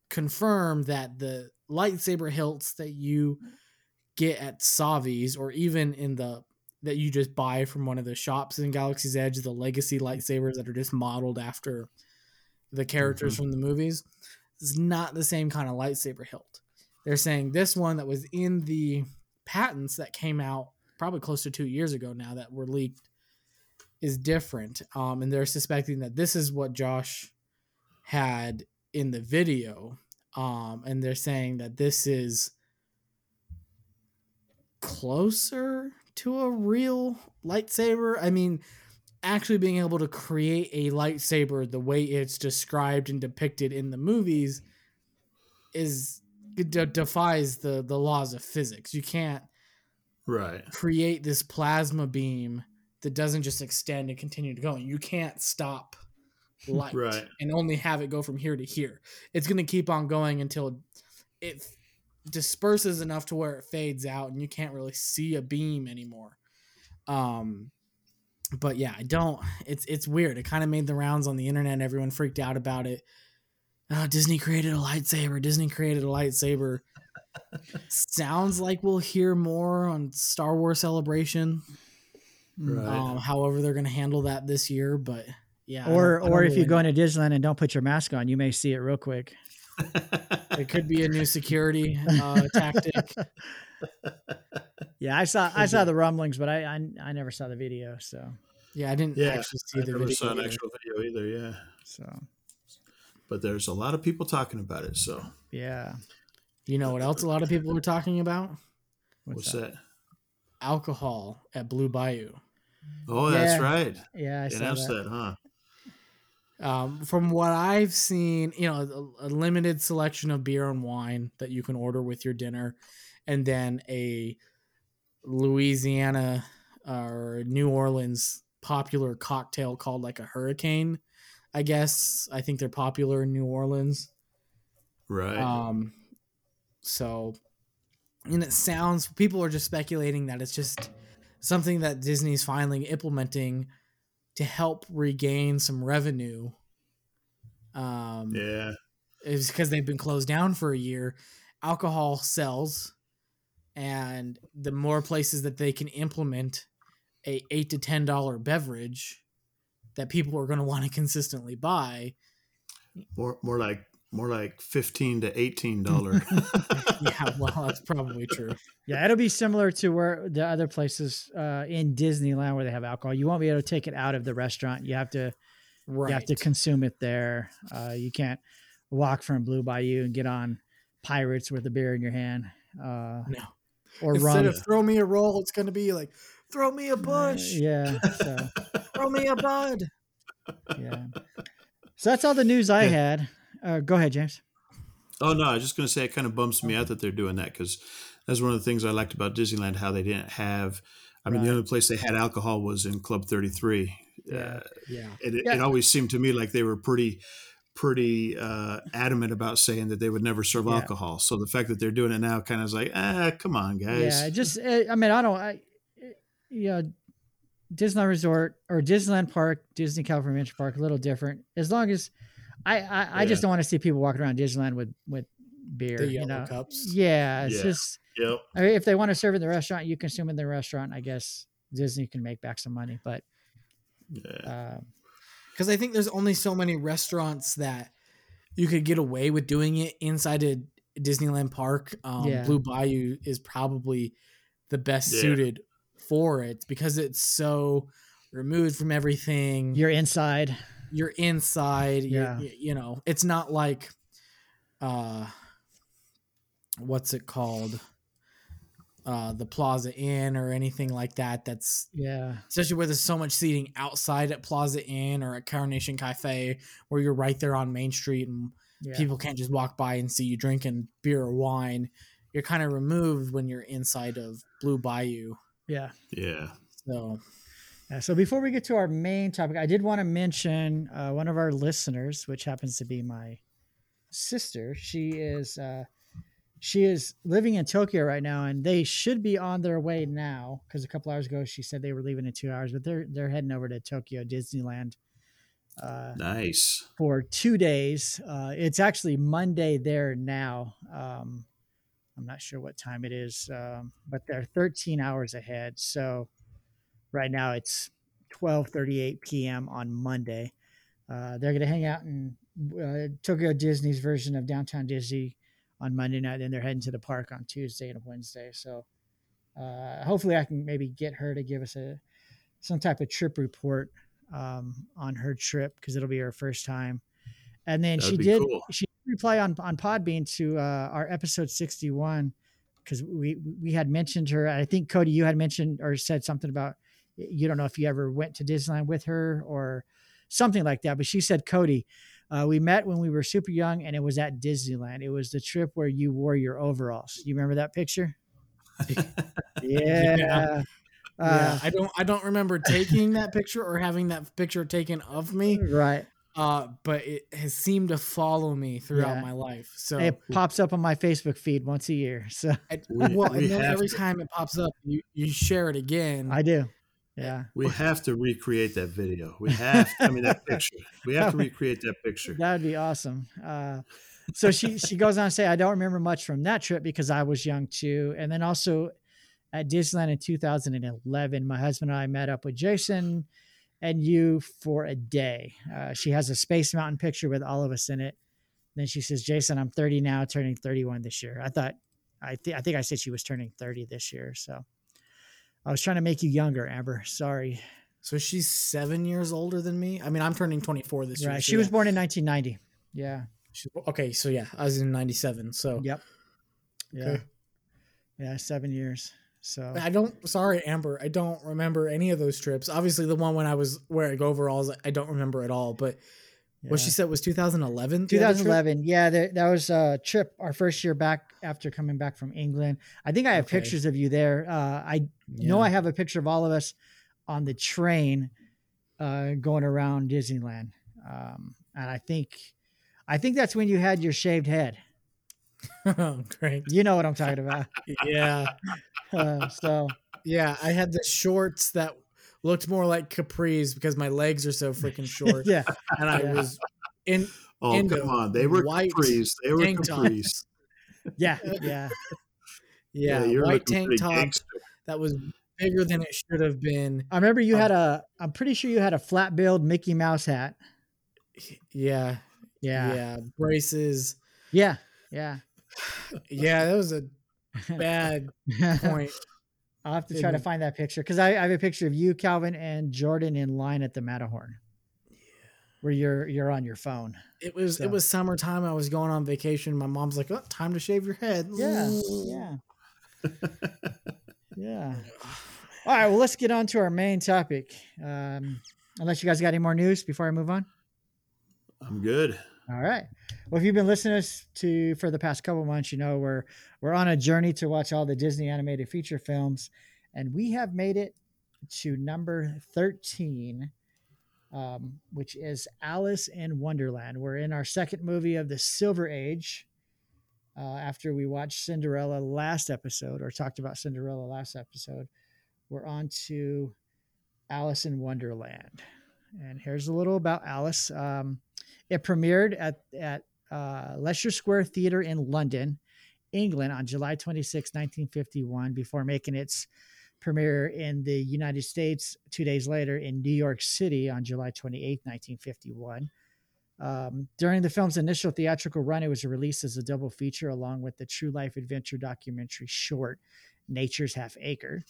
confirm that the lightsaber hilts that you get at Savi's or even in the that you just buy from one of the shops in Galaxy's Edge, the legacy lightsabers that are just modeled after the characters Mhm. from the movies, is not the same kind of lightsaber hilt. They're saying this one that was in the patents that came out probably close to two years ago now that were leaked is different. Um, and they're suspecting that this is what Josh had in the video. Um, and they're saying that this is closer to a real lightsaber. I mean, actually being able to create a lightsaber the way it's described and depicted in the movies is de- defies the the laws of physics. You can't Right. create this plasma beam that doesn't just extend and continue to go. You can't stop light [LAUGHS] Right. and only have it go from here to here. It's going to keep on going until it disperses enough to where it fades out and you can't really see a beam anymore. Um but yeah, I don't it's it's weird. It kind of made the rounds on the internet. Everyone freaked out about it. Oh, Disney created a lightsaber. Disney created a lightsaber. Sounds like we'll hear more on Star Wars Celebration. Right. Um, however, they're going to handle that this year, but yeah. Or or don't if you really go into Disneyland and don't put your mask on, you may see it real quick. it could be a new security uh, tactic. [LAUGHS] Yeah, I saw I saw the rumblings, but I, I I never saw the video. So Yeah, I didn't Yeah, actually see I the never video. saw an either. actual video either. Yeah, so but there's a lot of people talking about it. So yeah. You know what else a lot of people were talking about? what's, that? Alcohol at Blue Bayou. Oh, that's right. Yeah, I saw announced that. that, huh? Um, from what I've seen, you know, a, a limited selection of beer and wine that you can order with your dinner, and then a Louisiana or New Orleans popular cocktail called like a hurricane. I guess I think they're popular in New Orleans. Right. Um, so, and it sounds people are just speculating that it's just something that Disney's finally implementing to help regain some revenue. Um, yeah. is because they've been closed down for a year. Alcohol sells, and the more places that they can implement a eight to ten dollar beverage that people are going to want to consistently buy, More, more like, more like fifteen to eighteen dollar. [LAUGHS] [LAUGHS] yeah, well, that's probably true. Yeah, it'll be similar to where the other places uh, in Disneyland where they have alcohol. You won't be able to take it out of the restaurant. You have to Right. you have to consume it there. Uh, you can't walk from Blue Bayou and get on Pirates with a beer in your hand. Uh, No. Or Instead run. of throw me a roll, it's going to be like throw me a bush, Yeah. So [LAUGHS] throw me a bud. yeah. So that's all the news I Yeah. had. Uh, go ahead, James. Oh no, I was just going to say it kind of bumps me out that they're doing that because that's one of the things I liked about Disneyland how they didn't have. I mean, the only place they had alcohol was in Club Thirty Three. Yeah. Uh, Yeah. it, it, Yeah. it always seemed to me like they were pretty, pretty uh, adamant about saying that they would never serve Yeah. alcohol. So the fact that they're doing it now kind of is like, ah, come on, guys. Yeah, just uh, I mean I don't I yeah Disneyland Resort or Disneyland Park, Disney California Adventure Park, a little different. As long as I I, I just don't want to see people walking around Disneyland with with beer. The you know, cups. yeah, it's Yeah. just Yep. I mean, if they want to serve in the restaurant, you consume in the restaurant. I guess Disney can make back some money, but Yeah. uh, because I think there's only so many restaurants that you could get away with doing it inside a Disneyland park. Um, Yeah. Blue Bayou is probably the best Yeah. suited for it because it's so removed from everything. you're inside. you're inside. you're- Yeah. y- you know, it's not like, uh, what's it called? Uh, the Plaza Inn or anything like that. That's Yeah, especially where there's so much seating outside at Plaza Inn or at Carnation Cafe, where you're right there on Main Street and yeah, people can't just walk by and see you drinking beer or wine. You're kind of removed when you're inside of Blue Bayou. yeah. Yeah. So Yeah, so before we get to our main topic, I did want to mention uh, one of our listeners, which happens to be my sister. She is uh, she is living in Tokyo right now, and they should be on their way now because a couple hours ago she said they were leaving in two hours, but they're they're heading over to Tokyo Disneyland uh, Nice. for two days. Uh, it's actually Monday there now. Um, I'm not sure what time it is, um, but they're 13 hours ahead. So right now it's 12:38 p.m. on Monday. Uh, they're going to hang out in uh, Tokyo Disney's version of Downtown Disney on Monday night. Then they're heading to the park on Tuesday and Wednesday. So uh, hopefully, I can maybe get her to give us a some type of trip report um, on her trip because it'll be her first time. And then That'd she did cool. she reply on on Podbean to uh, our episode sixty one because we we had mentioned her. I think Cody, you had mentioned or said something about you don't know if you ever went to Disneyland with her or something like that. But she said, Cody, uh, we met when we were super young, and it was at Disneyland. It was the trip where you wore your overalls. You remember that picture? [LAUGHS] Yeah. Yeah. Uh, yeah, I don't I don't remember taking that picture or having that picture taken of me. right. Uh, but it has seemed to follow me throughout Yeah. my life. So It pops up on my Facebook feed once a year. So I, well, we and then every to. time it pops up, you, you share it again. I do. Yeah. We [LAUGHS] have to recreate that video. We have, I mean, that picture. We have to [LAUGHS] recreate that picture. That would be awesome. Uh, so she she goes on to say, I don't remember much from that trip because I was young too. And then also at Disneyland in 2011, my husband and I met up with Jason and you for a day. Uh, she has a Space Mountain picture with all of us in it. Then she says, Jason, I'm 30 now, turning 31 this year. I thought, I, th- I think I said she was turning 30 this year. So I was trying to make you younger, Amber. Sorry. So she's seven years older than me. I mean, I'm turning 24 this year. Right. so She was yeah. born in 1990. Yeah. She's- okay, so yeah, I was in '97. So Yep. Yeah. Okay. Yeah. Seven years. So I don't. Sorry, Amber. I don't remember any of those trips. Obviously, the one when I was wearing overalls, I don't remember at all. But what she said was 2011. the other trip? 2011. Yeah, that, that was a trip, our first year back after coming back from England. I think I have Okay. pictures of you there. Uh, I know I have a picture of all of us on the train uh, going around Disneyland. Um, and I think, I think that's when you had your shaved head. oh, [LAUGHS] great. You know what I'm talking about. [LAUGHS] Yeah, Uh, so yeah. I had the shorts that looked more like capris because my legs are so freaking [LAUGHS] short, yeah, and I Yeah. was in Oh, into come on. They were white capris. They were capris. tops. [LAUGHS] yeah, [LAUGHS] yeah. Yeah, you're white tank pretty top gangster. that was bigger than it should have been. I remember you Um, had a. I'm pretty sure you had a flat billed Mickey Mouse hat. Yeah, Yeah, yeah. Braces. yeah, yeah. [SIGHS] Yeah, that was a bad point. I'll have to try to Didn't- find that picture because I, I have a picture of you, Calvin, and Jordan in line at the Matterhorn, where you're you're on your phone. It was So- it was summertime. I was going on vacation. My mom's like, "Oh, time to shave your head." Yeah, yeah, [LAUGHS] yeah. All right, well, let's get on to our main topic. Um, unless you guys got any more news before I move on. I'm good. All right. Well, if you've been listening to to for the past couple months, you know we're we're on a journey to watch all the Disney animated feature films, and we have made it to number thirteen, um, which is Alice in Wonderland. We're in our second movie of the Silver Age. Uh, after we watched Cinderella last episode, or talked about Cinderella last episode, we're on to Alice in Wonderland. And here's a little about Alice. Um, it premiered at at uh, Leicester Square Theatre in London, England, on July 26, 1951, before making its premiere in the United States two days later in New York City on July 28, 1951. Um, during the film's initial theatrical run, it was released as a double feature along with the true life adventure documentary short, Nature's Half Acre.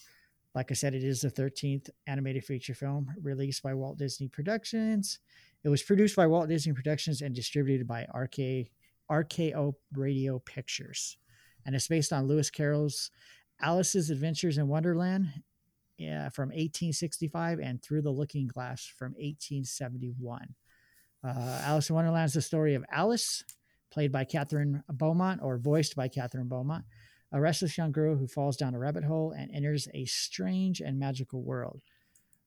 Like I said, it is the 13th animated feature film released by Walt Disney Productions. It was produced by Walt Disney Productions and distributed by RK, RKO Radio Pictures. And it's based on Lewis Carroll's Alice's Adventures in Wonderland yeah, from 1865 and Through the Looking Glass from 1871. Uh, Alice in Wonderland is the story of Alice, played by Kathryn Beaumont or voiced by Kathryn Beaumont, a restless young girl who falls down a rabbit hole and enters a strange and magical world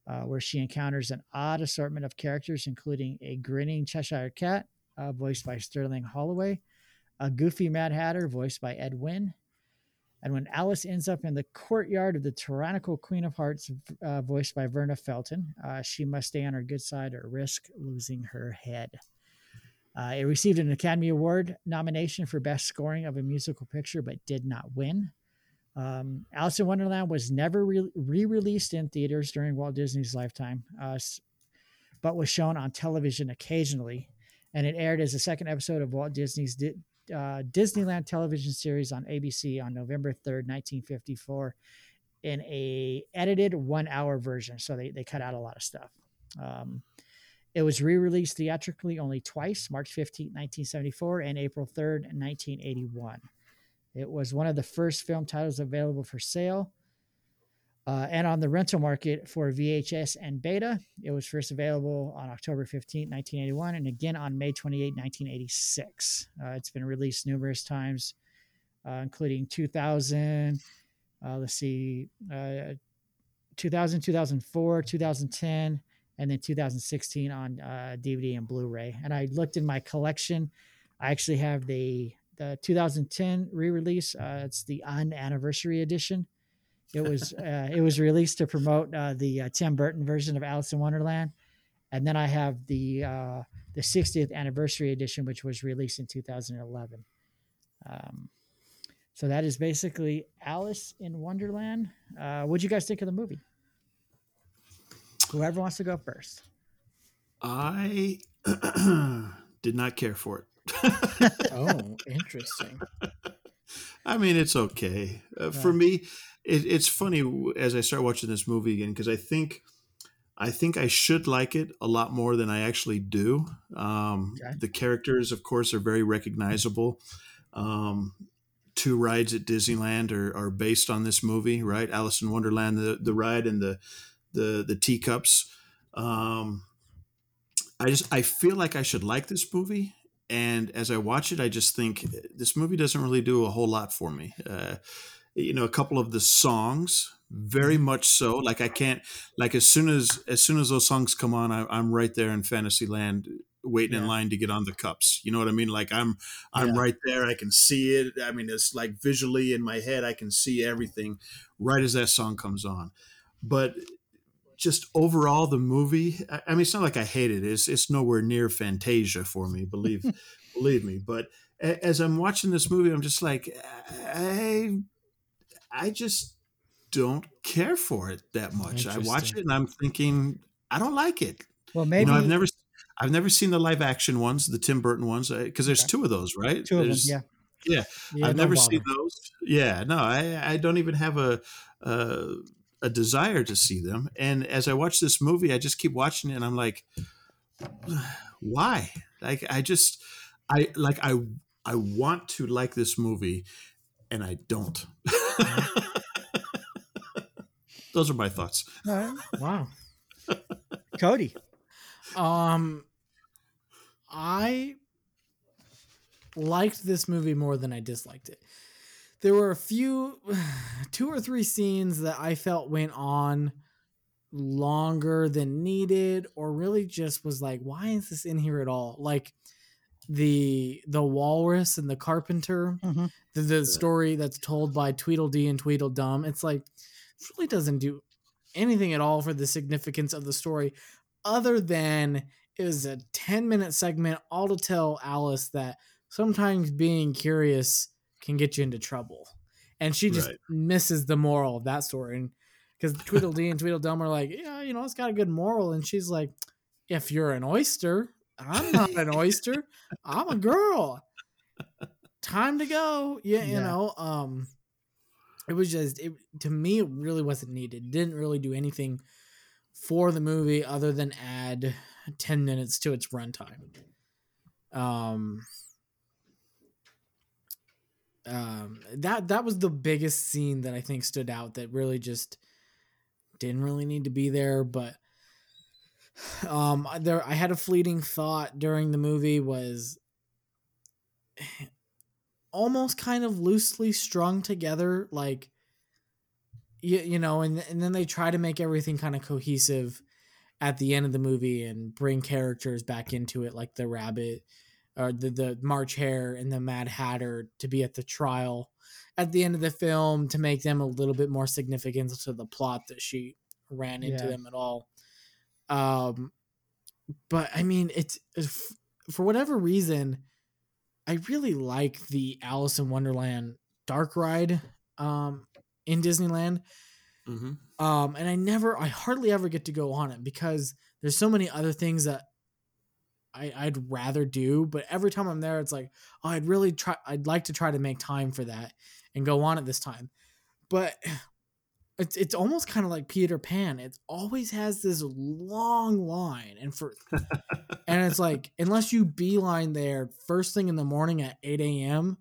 uh, where she encounters an odd assortment of characters, including a grinning Cheshire cat, uh, voiced by Sterling Holloway, a goofy Mad Hatter, voiced by Ed Wynn. And when Alice ends up in the courtyard of the tyrannical Queen of Hearts, uh, voiced by Verna Felton, uh, she must stay on her good side or risk losing her head. Uh, it received an Academy Award nomination for Best Scoring of a Musical Picture, but did not win. Um, Alice in Wonderland was never re released in theaters during Walt Disney's lifetime, uh, but was shown on television occasionally. And it aired as a second episode of Walt Disney's Di- uh, Disneyland television series on ABC on November 3rd, 1954, in a edited one hour version. So they, they cut out a lot of stuff. Um, it was re released theatrically only twice March 15, 1974, and April 3rd, 1981. It was one of the first film titles available for sale uh, and on the rental market for VHS and beta. It was first available on October 15, 1981, and again on May 28, 1986. Uh, it's been released numerous times, uh, including 2000, uh, let's see, uh, 2000, 2004, 2010, and then 2016 on uh, DVD and Blu-ray. And I looked in my collection. I actually have the the 2010 re-release. Uh, it's the unanniversary edition. It was uh, it was released to promote uh, the uh, Tim Burton version of Alice in Wonderland, and then I have the uh, the 60th anniversary edition, which was released in 2011. Um, so that is basically Alice in Wonderland. Uh, what'd you guys think of the movie? Whoever wants to go first. I [CLEARS THROAT] did not care for it. Oh, interesting. [LAUGHS] I mean, it's okay. Uh, For me, it, it's funny as I start watching this movie again because I think, I think I should like it a lot more than I actually do. Um, Okay. The characters, of course, are very recognizable. Um, two rides at Disneyland are, are based on this movie, right? Alice in Wonderland, the the ride, and the the the teacups. Um, I just I feel like I should like this movie, and as I watch it, I just think this movie doesn't really do a whole lot for me. Uh, you know, a couple of the songs, very much so. Like I can't, like as soon as as soon as those songs come on, I, I'm right there in Fantasyland, waiting in line to get on the cups. You know what I mean? Like I'm I'm Yeah. right there. I can see it. I mean, it's like visually in my head, I can see everything right as that song comes on. But just overall, the movie. I, I mean, it's not like I hate it. It's it's nowhere near Fantasia for me. Believe [LAUGHS] believe me. But a- as I'm watching this movie, I'm just like, I I just don't care for it that much. I watch it and I'm thinking, I don't like it. Well, maybe you know, I've never I've never seen the live action ones, the Tim Burton ones, uh, because there's Okay. two of those, right? two of them. Yeah. yeah. yeah I've never bother. seen those. Yeah, no, I, I don't even have a, a a desire to see them. And as I watch this movie, I just keep watching it, and I'm like, [SIGHS] why? Like, I just, I like, I I want to like this movie, and I don't. [LAUGHS] Those are my thoughts. All right. Wow. Cody. Um, I liked this movie more than I disliked it. There were a few, [SIGHS] two or three scenes that I felt went on longer than needed, or really just was like, why is this in here at all? Like the the walrus and the carpenter, Mhm. the, the story that's told by Tweedledee and Tweedledum. It's like it really doesn't do anything at all for the significance of the story other than it was a 10 minute segment all to tell Alice that sometimes being curious can get you into trouble. And she just Right. misses the moral of that story. And because Tweedledee and Tweedledum are like, yeah, you know, it's got a good moral. And she's like, if you're an oyster, I'm not an oyster. I'm a girl. Time to go. Yeah, you Yeah. know, um, it was just it to me it really wasn't needed. It didn't really do anything for the movie other than add 10 minutes to its runtime. Um um that that was the biggest scene that I think stood out that really just didn't really need to be there but um there I had a fleeting thought during the movie was almost kind of loosely strung together like you, you know and and then they try to make everything kind of cohesive at the end of the movie and bring characters back into it like the rabbit or the the March Hare and the Mad Hatter to be at the trial at the end of the film to make them a little bit more significant to the plot that she ran into Yeah. them at all. Um, but I mean, it's if, for whatever reason, I really like the Alice in Wonderland dark ride um, in Disneyland. Mm-hmm. Um, and I never, I hardly ever get to go on it because there's so many other things that I, I'd rather do. But every time I'm there, it's like, oh, I'd really try, I'd like to try to make time for that and go on it this time. But [SIGHS] it's it's almost kind of like Peter Pan. It always has this long line, and for [LAUGHS] and it's like unless you beeline there first thing in the morning at eight a.m.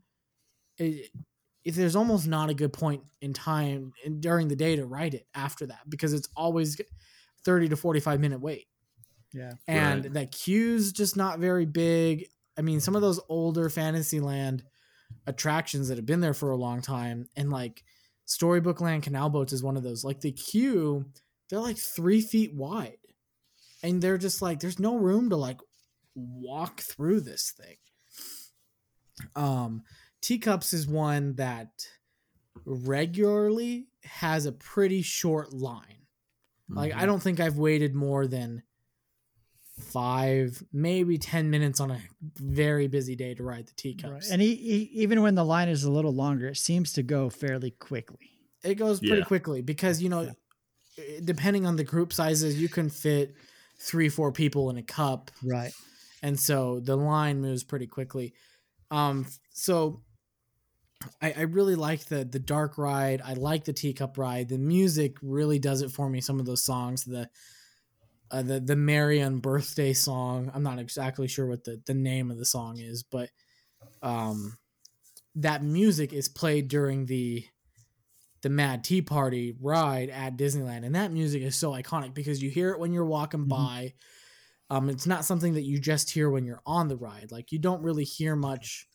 It, if there's almost not a good point in time in, during the day to write it after that because it's always 30 to 45 minute wait Yeah. and Right. the queue's just not very big i mean some of those older fantasyland attractions that have been there for a long time and like storybook land canal boats is one of those like the queue they're like three feet wide and they're just like there's no room to like walk through this thing um teacups is one that regularly has a pretty short line like Mm-hmm. I don't think I've waited more than five, maybe ten minutes on a very busy day to ride the Right. teacups. And he, he, even when the line is a little longer, it seems to go fairly quickly. it goes pretty Yeah. quickly because you know, eh, depending on the group sizes, you can fit three, four people in a cup, Right. and so the line moves pretty quickly. Um, so I, I really like the the dark ride. I like the teacup ride. The music really does it for me. Some of those songs, the uh, the the merry unbirthday song. I'm not exactly sure what the the name of the song is, but um, that music is played during the the Mad Tea Party ride at Disneyland, and that music is so iconic because you hear it when you're walking Mhm. by. Um, it's not something that you just hear when you're on the ride. Like you don't really hear much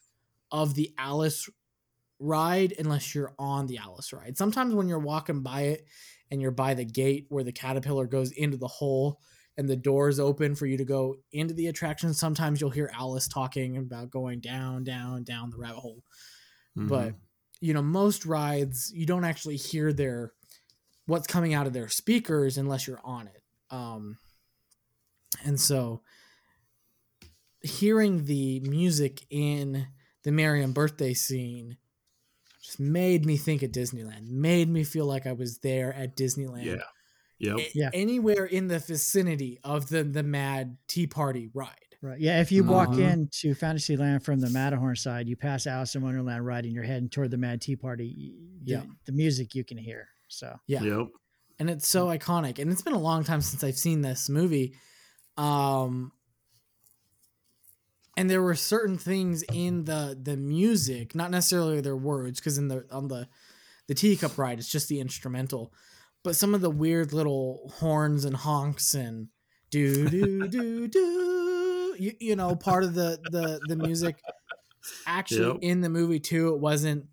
of the Alice ride unless you're on the Alice ride. Sometimes when you're walking by it and you're by the gate where the caterpillar goes into the hole and the doors open for you to go into the attraction, sometimes you'll hear Alice talking about going down, down, down the rabbit hole. But you know, most rides you don't actually hear their what's coming out of their speakers unless you're on it. Um and so hearing the music in the Marion birthday scene made me think of Disneyland, made me feel like I was there at Disneyland. yeah, yep. A- Yeah. Anywhere in the vicinity of the the Mad Tea Party ride. Right. Yeah. If you walk Uh-huh. into Fantasyland from the Matterhorn side, you pass Alice in Wonderland ride, and you're heading toward the Mad Tea Party. y- The, Yeah. The music you can hear. So Yeah. Yep. and it's so iconic and it's been a long time since i've seen this movie um and there were certain things in the the music not necessarily their words because in the on the the teacup ride it's just the instrumental but some of the weird little horns and honks and do do do do you, you know part of the the the music. Actually Yep. in the movie too it wasn't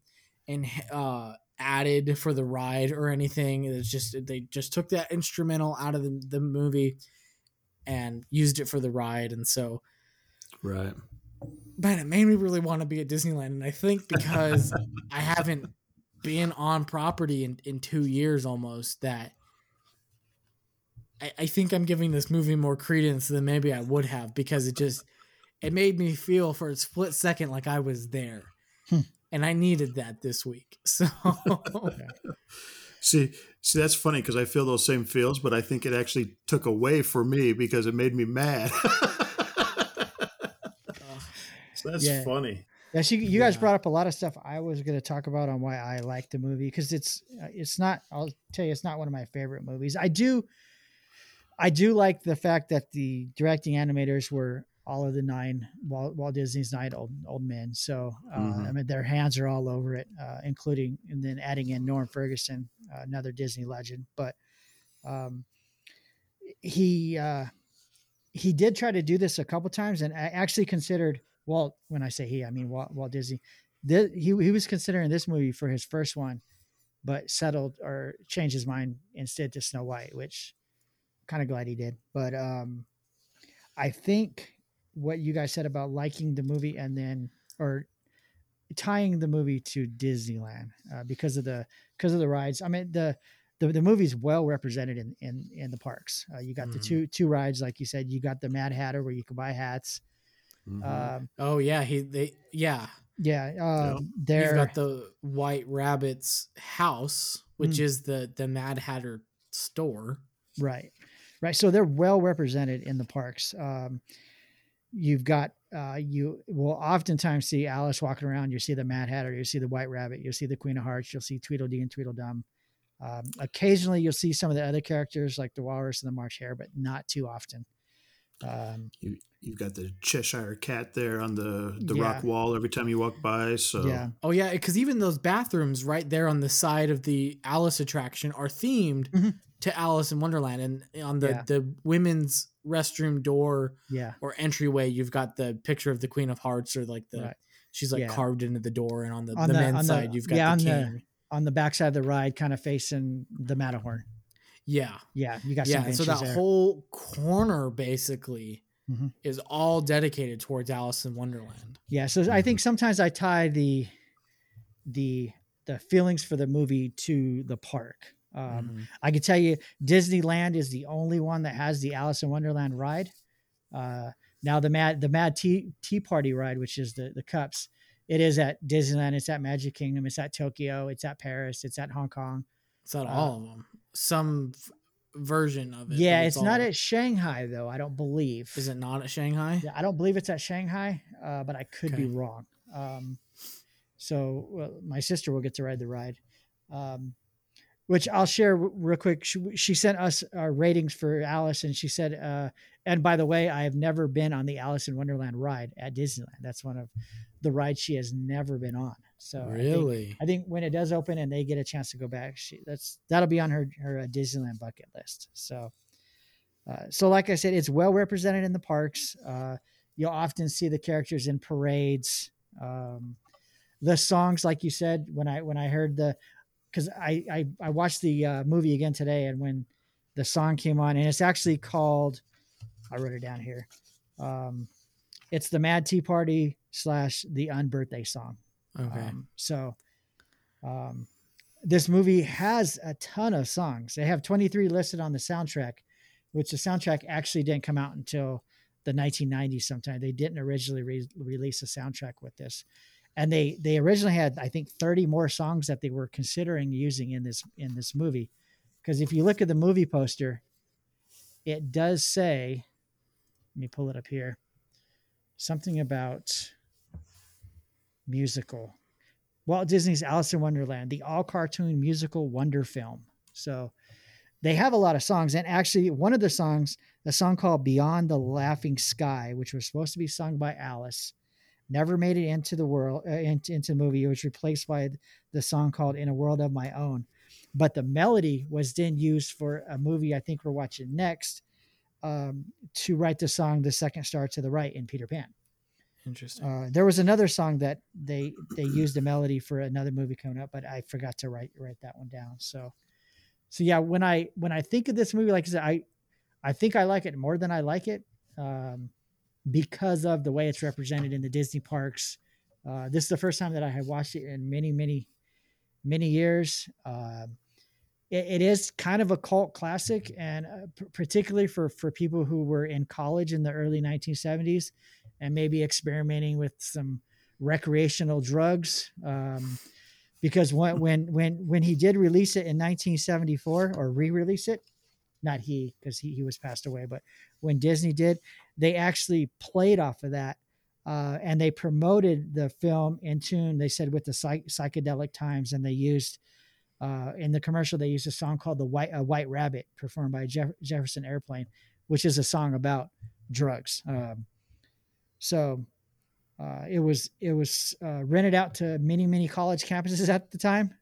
in uh added for the ride or anything. It's just they just took that instrumental out of the, the movie and used it for the ride. And so Right. man it made me really want to be at disneyland and i think because [LAUGHS] i haven't been on property in, in two years almost that I, I think i'm giving this movie more credence than maybe i would have because it just it made me feel for a split second like i was there Hmm. and i needed that this week [LAUGHS] so [LAUGHS] See, see, that's funny because I feel those same feels, but I think it actually took away for me because it made me mad. So that's Yeah. funny. Yeah, so you, you guys Yeah. brought up a lot of stuff I was going to talk about on why I like the movie because it's uh, it's not. I'll tell you, it's not one of my favorite movies. I do, I do like the fact that the directing animators were all of the nine Walt, Walt Disney's nine old old men. So uh, Mhm. I mean, their hands are all over it, uh, including and then adding in Norm Ferguson, uh, another Disney legend. But um, he uh, he did try to do this a couple times, and I actually considered Walt. When I say he, I mean Walt, Walt Disney. This, he he was considering this movie for his first one, but settled or changed his mind instead to Snow White, which kind of glad he did. But um, I think what you guys said about liking the movie and then or tying the movie to Disneyland uh, because of the because of the rides. I mean the the, the movie's well represented in in, in the parks. Uh, you got the Mhm. two two rides, like you said. You got the Mad Hatter where you can buy hats. Mhm. Um, oh yeah he they yeah yeah, um, you've there. got the white rabbit's house which Mm. is the the mad hatter store Right. Right. So they're well represented in the parks. Um, you've got, uh, you will oftentimes see Alice walking around. You see the Mad Hatter, you see the White Rabbit, you'll see the Queen of Hearts, you'll see Tweedledee and Tweedledum. Um, occasionally you'll see some of the other characters like the Walrus and the March Hare, but not too often. Um, you, you've got the Cheshire Cat there on the the Yeah. rock wall every time you walk by. So yeah. Oh yeah, because even those bathrooms right there on the side of the Alice attraction are themed Mhm. to Alice in Wonderland, and on the Yeah. the women's restroom door Yeah. or entryway, you've got the picture of the Queen of Hearts, or like the Right. she's like Yeah. carved into the door, and on the, On the, the- men's on the- side, you've got yeah, the on the- king. On the backside of the ride, kind of facing the Matterhorn. Yeah, Yeah. You got some yeah. So that there. whole corner basically Mhm. is all dedicated towards Alice in Wonderland. Yeah, so I think sometimes I tie the the the feelings for the movie to the park. Um, Mhm. I can tell you, Disneyland is the only one that has the Alice in Wonderland ride. Uh, now the Mad the Mad Tea Tea Party ride, which is the the cups, it is at Disneyland. It's at Magic Kingdom. It's at Tokyo. It's at Paris. It's at Hong Kong. It's not Uh, all of them. Some f- version of it. yeah, but it's, not at Shanghai though. I don't believe. Is it not at Shanghai? Yeah, I don't believe it's at Shanghai, uh, but I could be wrong. Um, so well, my sister will get to ride the ride, um, which I'll share real quick. She, she sent us our ratings for Alice, and she said, uh, "And by the way, I have never been on the Alice in Wonderland ride at Disneyland. That's one of the rides she has never been on. So I think- really? I think when it does open and they get a chance to go back, she that's that'll be on her her uh, Disneyland bucket list. So, uh, so like I said, it's well represented in the parks. Uh, you'll often see the characters in parades. Um, the songs, like you said, when I when I heard the, because I, I I watched the uh, movie again today, and when the song came on, and it's actually called, I wrote it down here. Um, it's the Mad Tea Party slash the Unbirthday song. Okay. Um, so, um, this movie has a ton of songs. They have 23 listed on the soundtrack, which the soundtrack actually didn't come out until the 1990s sometime. They didn't originally re- release a soundtrack with this. And they they originally had I think 30 more songs that they were considering using in this in this movie. Because if you look at the movie poster, it does say, let me pull it up here, something about musical. Walt Disney's Alice in Wonderland, the all cartoon musical wonder film. So they have a lot of songs. And actually, one of the songs, a song called Beyond the Laughing Sky, which was supposed to be sung by Alice, never made it into the world, uh, into, into the movie. It was replaced by the song called In a World of My Own. But the melody was then used for a movie I think we're watching next um, to write the song The Second Star to the Right in Peter Pan. Interesting. Uh, there was another song that they they used a melody for another movie coming up, but I forgot to write write that one down. So, so yeah, when I when I think of this movie, like I said, I I think I like it more than I like it um, because of the way it's represented in the Disney parks. Uh, this is the first time that I have watched it in many many many years. Um, it, it is kind of a cult classic, and uh, p- particularly for for people who were in college in the early 1970s and maybe experimenting with some recreational drugs. Um, because when when when when he did release it in 1974 or re-release it, not he because he, he was passed away, but when Disney did, they actually played off of that. Uh, and they promoted the film in tune. They said with the psych- psychedelic times, and they used uh, in the commercial they used a song called "The White uh, White Rabbit" performed by Jeff- Jefferson Airplane, which is a song about drugs. Um, so uh, it was it was uh, rented out to many many college campuses at the time,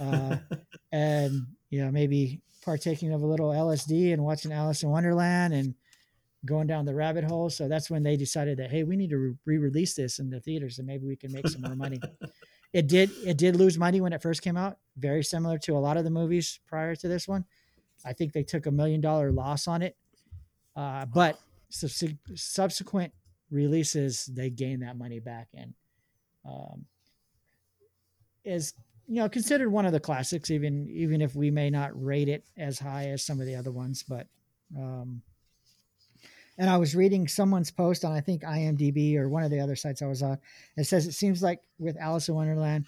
uh, [LAUGHS] and you know maybe partaking of a little LSD and watching Alice in Wonderland and going down the rabbit hole. So that's when they decided that hey, we need to re-release this in the theaters and maybe we can make some more money. [LAUGHS] it did it did lose money when it first came out, very similar to a lot of the movies prior to this one. I think they took a million dollar loss on it, uh, but subs- subsequent releases they gain that money back and um, is you know considered one of the classics even even if we may not rate it as high as some of the other ones but um, and i was reading someone's post on i think imdb or one of the other sites i was on it says it seems like with alice in wonderland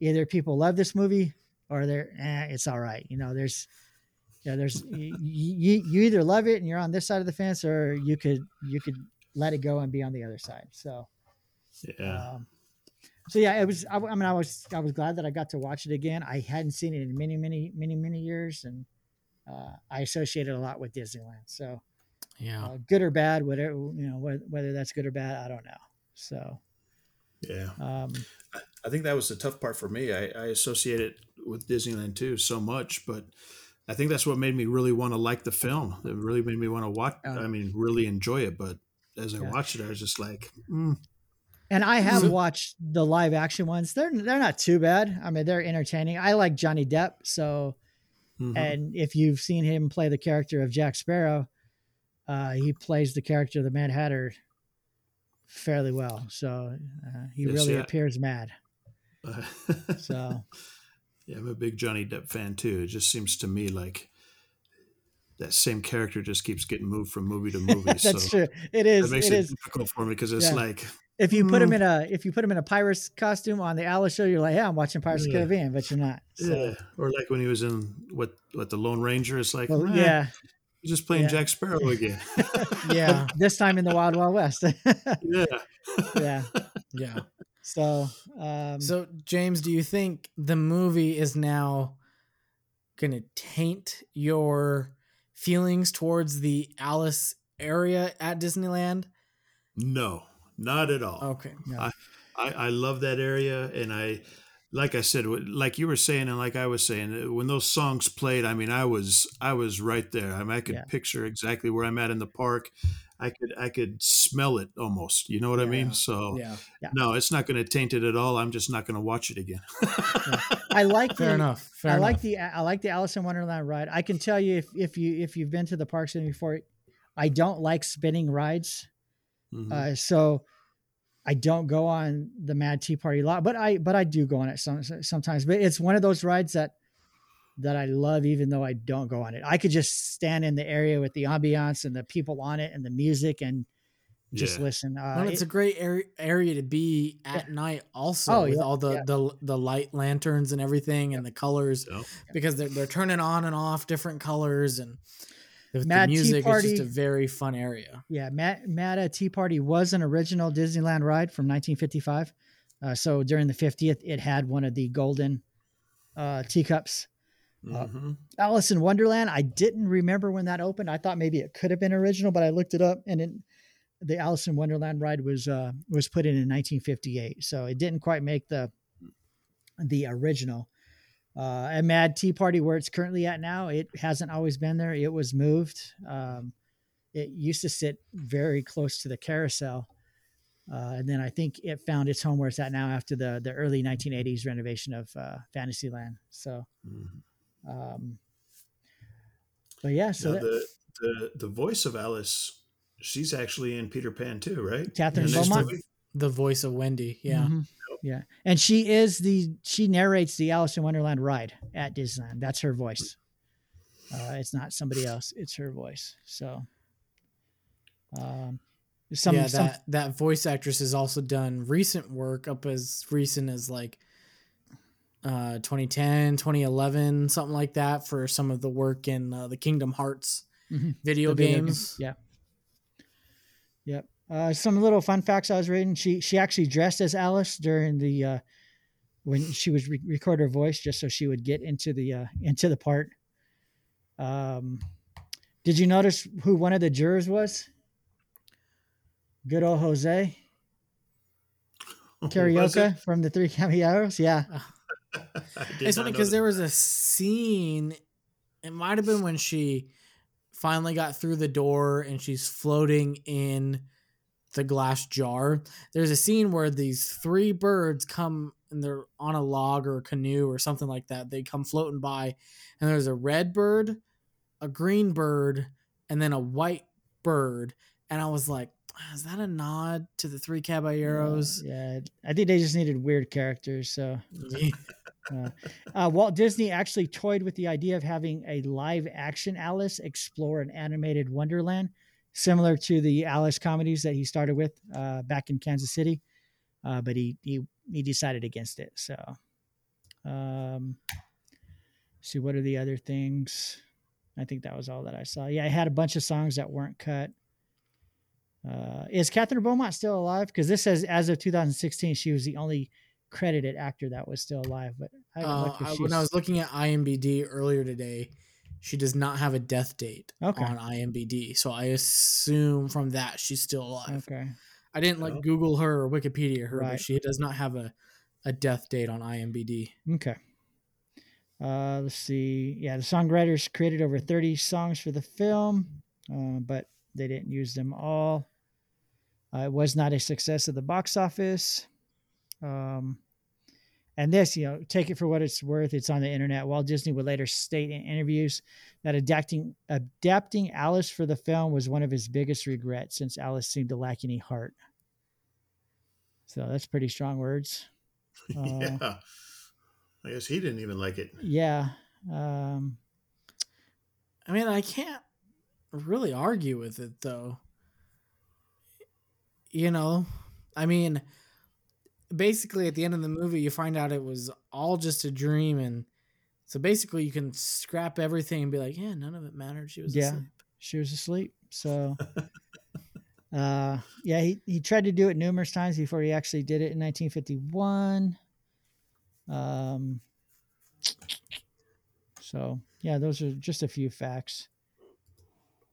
either people love this movie or they're eh, it's all right you know there's yeah there's you, you, you either love it and you're on this side of the fence or you could you could let it go and be on the other side. So, Yeah. um, so yeah, it was. I, I mean, I was I was glad that I got to watch it again. I hadn't seen it in many, many, many, many years, and uh, I associated a lot with Disneyland. So, Yeah. uh, good or bad, whatever you know, whether, whether that's good or bad, I don't know. So, Yeah. um, I think that was the tough part for me. I, I associate it with Disneyland too so much, but I think that's what made me really want to like the film. It really made me want to watch. Oh. I mean, really enjoy it. But as I Yeah. watched it, I was just like, mm, and I have watched the live action ones. They're they're not too bad. I mean, they're entertaining. I like Johnny Depp, so mhm. and if you've seen him play the character of Jack Sparrow, uh, he plays the character of the Mad Hatter fairly well. So uh, he Yes, really yeah. appears mad. [LAUGHS] So yeah, I'm a big Johnny Depp fan too. It just seems to me like that same character just keeps getting moved from movie to movie. [LAUGHS] that's so true. It is. that makes It it, is. difficult for me because it's Yeah. like if you put him Mm. in a if you put him in a pirate's costume on the Alice show, you're like, yeah, I'm watching Pirates of the Caribbean, but you're not. So, Yeah, or like when he was in what what the Lone Ranger. It's like, well, "Eh, yeah, just playing Yeah. Jack Sparrow again. [LAUGHS] [LAUGHS] Yeah, this time in the Wild Wild West. [LAUGHS] yeah, yeah. yeah. So, um, So, James, do you think the movie is now going to taint your feelings towards the Alice area at Disneyland? no, not at all. Okay. no. I, I love that area, and I, like I said, like you were saying, and like I was saying, uh, when those songs played, I mean, I was I was right there. I mean, I could Yeah. picture exactly where I'm at in the park. I could I could smell it almost. You know what I Yeah. mean? So Yeah. no, it's not going to taint it at all. I'm just not going to watch it again. I like [LAUGHS] Fair the, enough. Fair I enough. like the I like the Alice in Wonderland ride. I can tell you if if you if you've been to the parks before, I don't like spinning rides. Mhm. Uh, so I don't go on the Mad Tea Party a lot, but I but I do go on it some, sometimes. But it's one of those rides that that I love, even though I don't go on it. I could just stand in the area with the ambiance and the people on it and the music and just Yeah. listen. Uh, Well, it's it- a great area, area to be at night, also Oh, with yeah, all the, yeah. the the light lanterns and everything, and the colors, Yep. because they're they're turning on and off different colors, and Mad the Tea music, it's Party- just a very fun area. yeah, Mad, Mad at Tea Party was an original Disneyland ride from 1955. Uh, so during the 50th, it had one of the golden uh, teacups. Uh, Mhm. Alice in Wonderland. I didn't remember when that opened. I thought maybe it could have been original, but I looked it up, and it, the Alice in Wonderland ride was uh, was put in in 1958. So it didn't quite make the the original. Uh, and Mad Tea Party, where it's currently at now, it hasn't always been there. It was moved. Um, it used to sit very close to the carousel. Uh, and then I think it found its home where it's at now after the the early 1980s renovation of uh, Fantasyland. So, Mhm. um, but yeah, so Now, that, the, the the voice of Alice, she's actually in Peter Pan too, right? Kathryn In Beaumont? movie? The voice of Wendy, yeah. Mhm. Yeah, and she is the she narrates the Alice in Wonderland ride at Disneyland. That's her voice. Uh, it's not somebody else; it's her voice. So, um, some, yeah, some that that voice actress has also done recent work up as recent as like uh 2010 2011 something like that for some of the work in uh, the kingdom hearts Mhm. video the video games game. Yeah. Yep. Uh, some little fun facts I was reading. She she actually dressed as Alice during the uh, when she was re- record her voice just so she would get into the uh, into the part. Um, did you notice who one of the jurors was? Good old Jose [LAUGHS] Was Carioca from the Three Caballeros. Yeah. [LAUGHS] It's funny because there was a scene it might have been when she finally got through the door and she's floating in the glass jar there's a scene where these three birds come and they're on a log or a canoe or something like that they come floating by and there's a red bird a green bird and then a white bird and i was like is that a nod to the three caballeros Yeah. I think they just needed weird characters. So. [LAUGHS] Uh, Walt Disney actually toyed with the idea of having a live action Alice explore an animated Wonderland, similar to the Alice comedies that he started with uh, back in Kansas City. Uh, but he, he he decided against it. So, um, see what are the other things? I think that was all that I saw. Yeah, I had a bunch of songs that weren't cut. Uh, is Kathryn Beaumont still alive? Because this says as of 2016, she was the only credited actor that was still alive. But I Uh, I- when I was looking at IMBD earlier today, she does not have a death date Okay. on IMBD, so I assume from that she's still alive. okay. I didn't like Google her or Wikipedia her, Right. but she does not have a, a death date on IMBD. Okay. Uh, let's see. Yeah, the songwriters created over 30 songs for the film, uh, but they didn't use them all. Uh, it was not a success at the box office. Um, and this, you know, take it for what it's worth. It's on the internet. Walt Disney would later state in interviews that adapting adapting Alice for the film was one of his biggest regrets, since Alice seemed to lack any heart. So that's pretty strong words. [LAUGHS] Uh, yeah. I guess he didn't even like it. Yeah. Um, I mean, I can't really argue with it though. You know, I mean, basically at the end of the movie, you find out it was all just a dream, and so basically you can scrap everything and be like, yeah, none of it mattered. She was Yeah. asleep. she was asleep. So, [LAUGHS] uh, yeah, he, he tried to do it numerous times before he actually did it in 1951. Um, so yeah, those are just a few facts.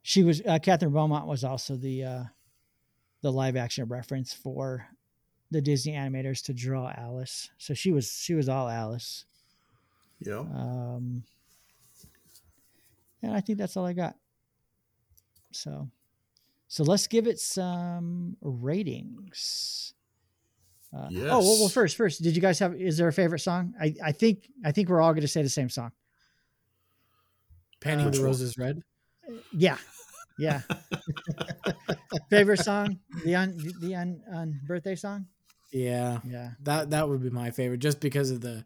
She was uh, Kathryn Beaumont was also the uh, the live action reference for the Disney animators to draw Alice. So she was she was all Alice. Yeah. Um, and I think that's all I got. So, so let's give it some ratings. Uh, Oh well, well, first, first, did you guys have? Is there a favorite song? I, I think I think we're all going to say the same song. Painting Which the one? roses red. Yeah, yeah. [LAUGHS] favorite song? The un the un, un birthday song? Yeah, Yeah. that that would be my favorite, just because of the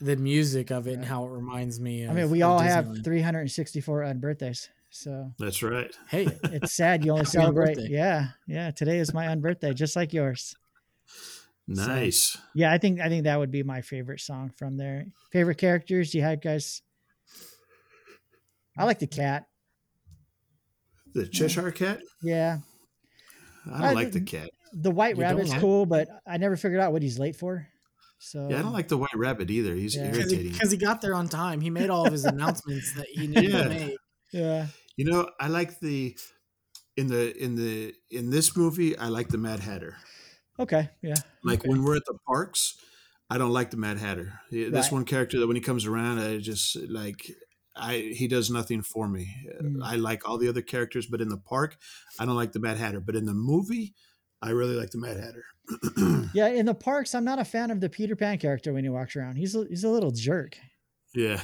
the music of it and how it reminds me. Of, I mean, we all have 364 un birthdays, so That's right. Hey, [LAUGHS] it's sad you only celebrate. Yeah, yeah. Today is my un birthday, just like yours. Nice. Yeah, I think I think that would be my favorite song from there. Favorite characters? Do you have guys? I like the cat. The Cheshire Cat. Yeah, I don't I like the cat. The white You don't rabbit's like- cool, but I never figured out what he's late for. So Yeah, I don't like the White Rabbit either. He's Yeah. irritating. because he got there on time. He made all of his announcements that he needed Yeah. to make. Yeah, You know, I like the in the in the in this movie. I like the Mad Hatter. okay, yeah, Like Okay. when we're at the parks, I don't like the Mad Hatter. Yeah, This Right. one character that when he comes around, I just like I he does nothing for me. Uh, Mm. I like all the other characters, but in the park, I don't like the Mad Hatter. But in the movie, I really like the Mad Hatter. [CLEARS THROAT] yeah. In the parks, I'm not a fan of the Peter Pan character when he walks around. He's a, he's a little jerk. yeah,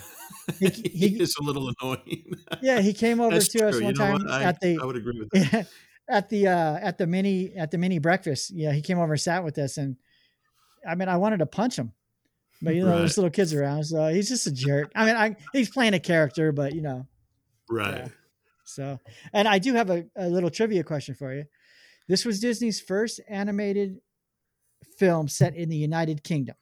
He- [LAUGHS] he, he- is a little annoying. Yeah, he came over That's to us one You time? I, at the I would agree with [LAUGHS] that. At the uh at the mini at the mini breakfast. Yeah, he came over and sat with us, and I mean, I wanted to punch him, but you know, Right. there's little kids around, so he's just a jerk. I mean, I he's playing a character, but you know, Right. so. And I do have a, a little trivia question for you. This was Disney's first animated film set in the United Kingdom.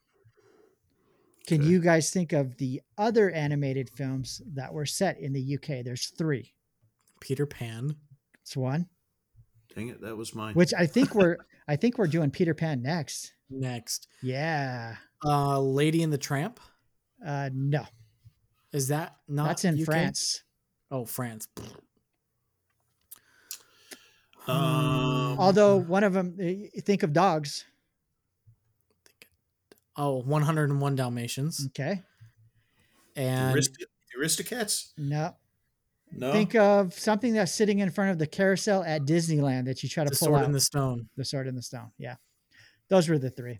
Can Okay. you guys think of the other animated films that were set in the UK? There's three. Peter Pan. It's one, Dang it, that was mine. which I think we're [LAUGHS] I think we're doing Peter Pan next. Next, Yeah. uh, Lady and the Tramp. Uh, no, Is that not? that's in UK? France. Oh, France. Um, Although one of them, think of dogs. Oh, 101 Dalmatians. Okay. And Arist- Aristocats? No. No. Think of something that's sitting in front of the carousel at Disneyland that you try to the pull Sword out. in the Stone. the sword in the stone. Yeah. Those were the three.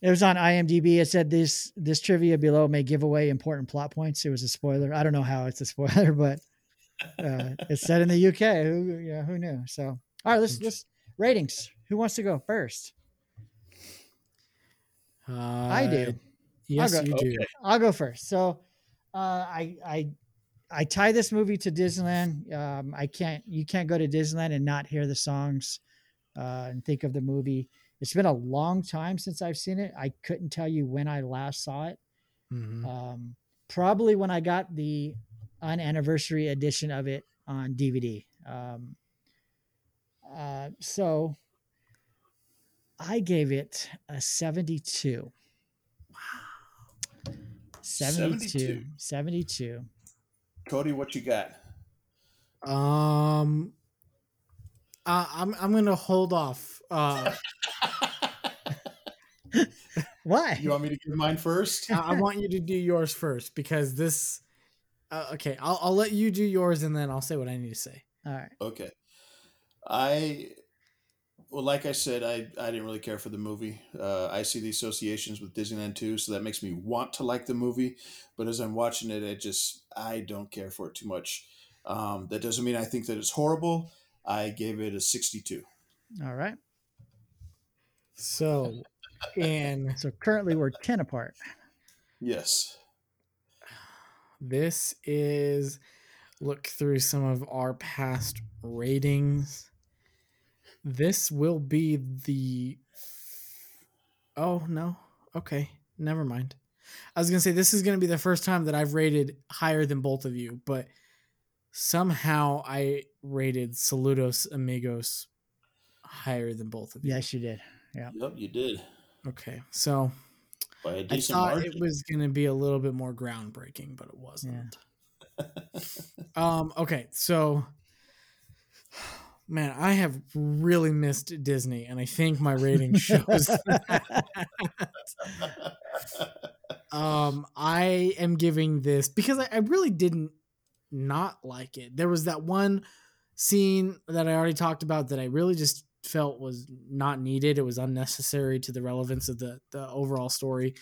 It was on IMDb. It said this this trivia below may give away important plot points. It was a spoiler. I don't know how it's a [LAUGHS] spoiler, but uh, it's set in the UK. Who yeah, who knew? So all right, let's let's ratings. Who wants to go first? Uh, I do. Yes, I'll go. you do. Okay. I'll go first. So uh, I I I tie this movie to Disneyland. Um, I can't you can't go to Disneyland and not hear the songs uh, and think of the movie. It's been a long time since I've seen it. I couldn't tell you when I last saw it. Mhm. Um, probably when I got the unanniversary edition of it on DVD. Um, uh, so I gave it a 72. 72. 72. 72. Cody, what you got? Um, uh, I'm I'm gonna hold off. Uh, [LAUGHS] Why? You want me to give mine first? I, I want you to do yours first because this. Uh, okay, I'll I'll let you do yours and then I'll say what I need to say. All right. Okay. I well, like I said, I I didn't really care for the movie. Uh, I see the associations with Disneyland too, so that makes me want to like the movie. But as I'm watching it, I just I don't care for it too much. Um, that doesn't mean I think that it's horrible. I gave it a 62. All right. So, and So currently we're 10 apart. Yes. This is look through some of our past ratings. this will be the. Oh no. Okay, never mind. I was gonna say this is gonna be the first time that I've rated higher than both of you, but somehow I rated Saludos Amigos higher than both of you. Yes, you did. Yeah. Yep, you did Okay, so by a I decent thought margin. it was gonna be a little bit more groundbreaking, but it wasn't. [LAUGHS] um. Okay, so man, I have really missed Disney, and I think my rating [LAUGHS] shows. um, I am giving this because I, I really didn't not like it. There was that one scene that I already talked about that I really just felt was not needed. It was unnecessary to the relevance of the the overall story.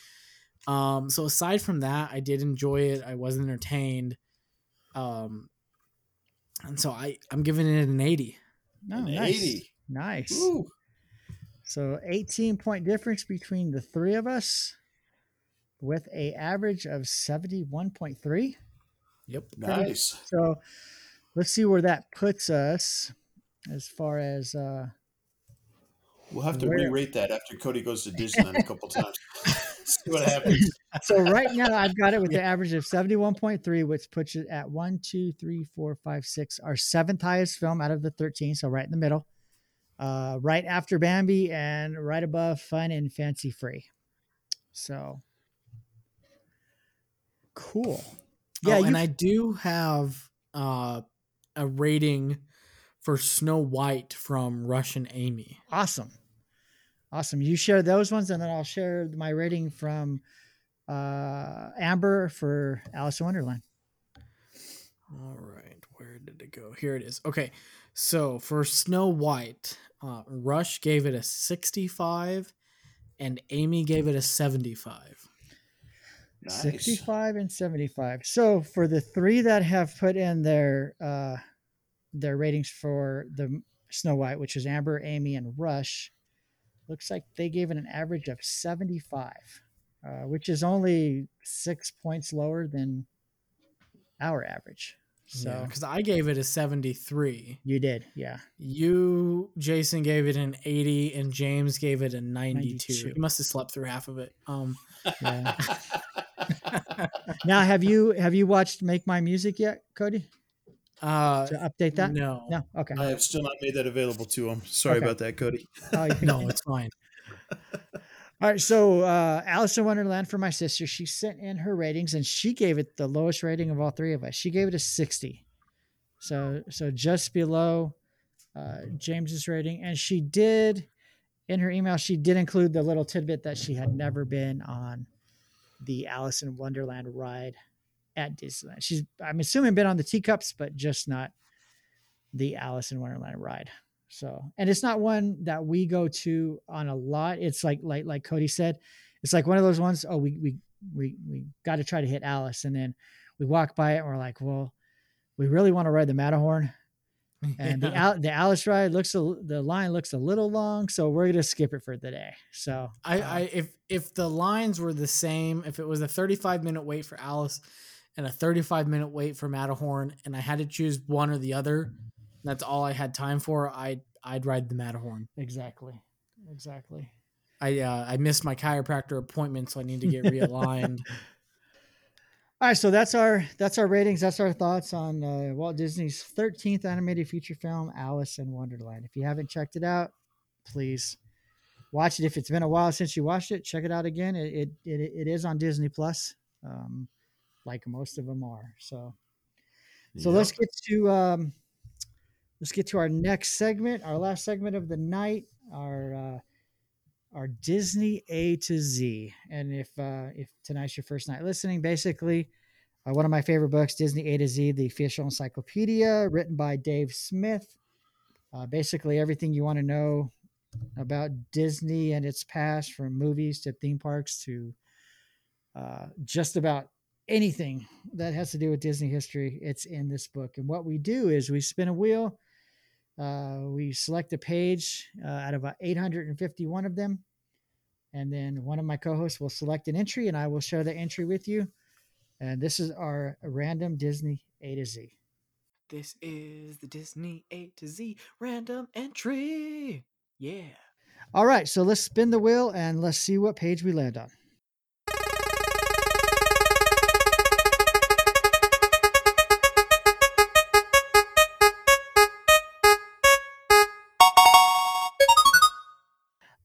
Um, so aside from that, I did enjoy it. I was entertained. Um, and so I I'm giving it an eighty. No, An nice. 80. Nice. Woo. So 18 point difference between the three of us with a average of 71.3. Yep. Nice. So let's see where that puts us as far as uh We'll have to Where- re-rate that after Cody goes to [LAUGHS] Disneyland a couple times. [LAUGHS] See what happens. so right now I've got it with the average of 71.3, which puts it at one, two, three, four, five, six, our seventh highest film out of the 13, so right in the middle. Uh, right after Bambi and right above Fun and Fancy Free. So cool. Yeah, Yeah, and I do have uh, a rating for Snow White from Rush and Amy. Awesome. Awesome. You share those ones, and then I'll share my rating from uh, Amber for Alice in Wonderland. All right, where did it go? Here it is. Okay, so for Snow White, uh, Rush gave it a 65, and Amy gave it a 75. Nice. 65 and 75. So for the three that have put in their uh, their ratings for the Snow White, which is Amber, Amy, and Rush, looks like they gave it an average of 75, uh, which is only six points lower than our average. So because I gave it a 73. you did, yeah. You, Jason, gave it an 80, and James gave it a 92. 92. He must have slept through half of it. Um, Yeah. [LAUGHS] now, have you have you watched Make Mine Music yet, Cody? Uh, To update that? no, No. Okay. I have still not made that available to him. Sorry Okay. about that, Cody. Oh, you- [LAUGHS] no, it's fine. [LAUGHS] All right, so uh, Alice in Wonderland for my sister, she sent in her ratings and she gave it the lowest rating of all three of us. She gave it a 60. So so just below uh, James's rating. And she did in her email, she did include the little tidbit that she had never been on the Alice in Wonderland ride at Disneyland. She's I'm assuming been on the teacups, but just not the Alice in Wonderland ride. So, and it's not one that we go to on a lot. It's like like like Cody said, it's like one of those ones. Oh, we we we we got to try to hit Alice, and then we walk by it, and we're like, well, we really want to ride the Matterhorn, [LAUGHS] and the Al- the Alice ride looks a, the line looks a little long, so we're gonna skip it for the day. So I, uh, I if if the lines were the same, if it was a 35 minute wait for Alice and a 35 minute wait for Matterhorn, and I had to choose one or the other, that's all I had time for. I'd I'd ride the Matterhorn. exactly, exactly. I uh, I missed my chiropractor appointment, so I need to get realigned. [LAUGHS] All right, so that's our that's our ratings. That's our thoughts on uh, Walt Disney's 13th animated feature film, Alice in Wonderland. If you haven't checked it out, please watch it. If it's been a while since you watched it, check it out again. It it it, it is on Disney Plus, um, like most of them are. So so let's get to um, let's get to our next segment, our last segment of the night, our uh, our Disney A to Z. And if uh, if tonight's your first night listening, basically, uh, one of my favorite books, Disney A to Z, the official encyclopedia, written by Dave Smith. Uh, basically, everything you want to know about Disney and its past, from movies to theme parks to uh, just about anything that has to do with Disney history, it's in this book. And what we do is we spin a wheel. Uh, we select a page uh, out of uh, 851 of them. And then one of my co hosts will select an entry and I will share the entry with you. And this is our random Disney A to Z. This is the Disney A to Z random entry. Yeah. All right, so let's spin the wheel and let's see what page we land on.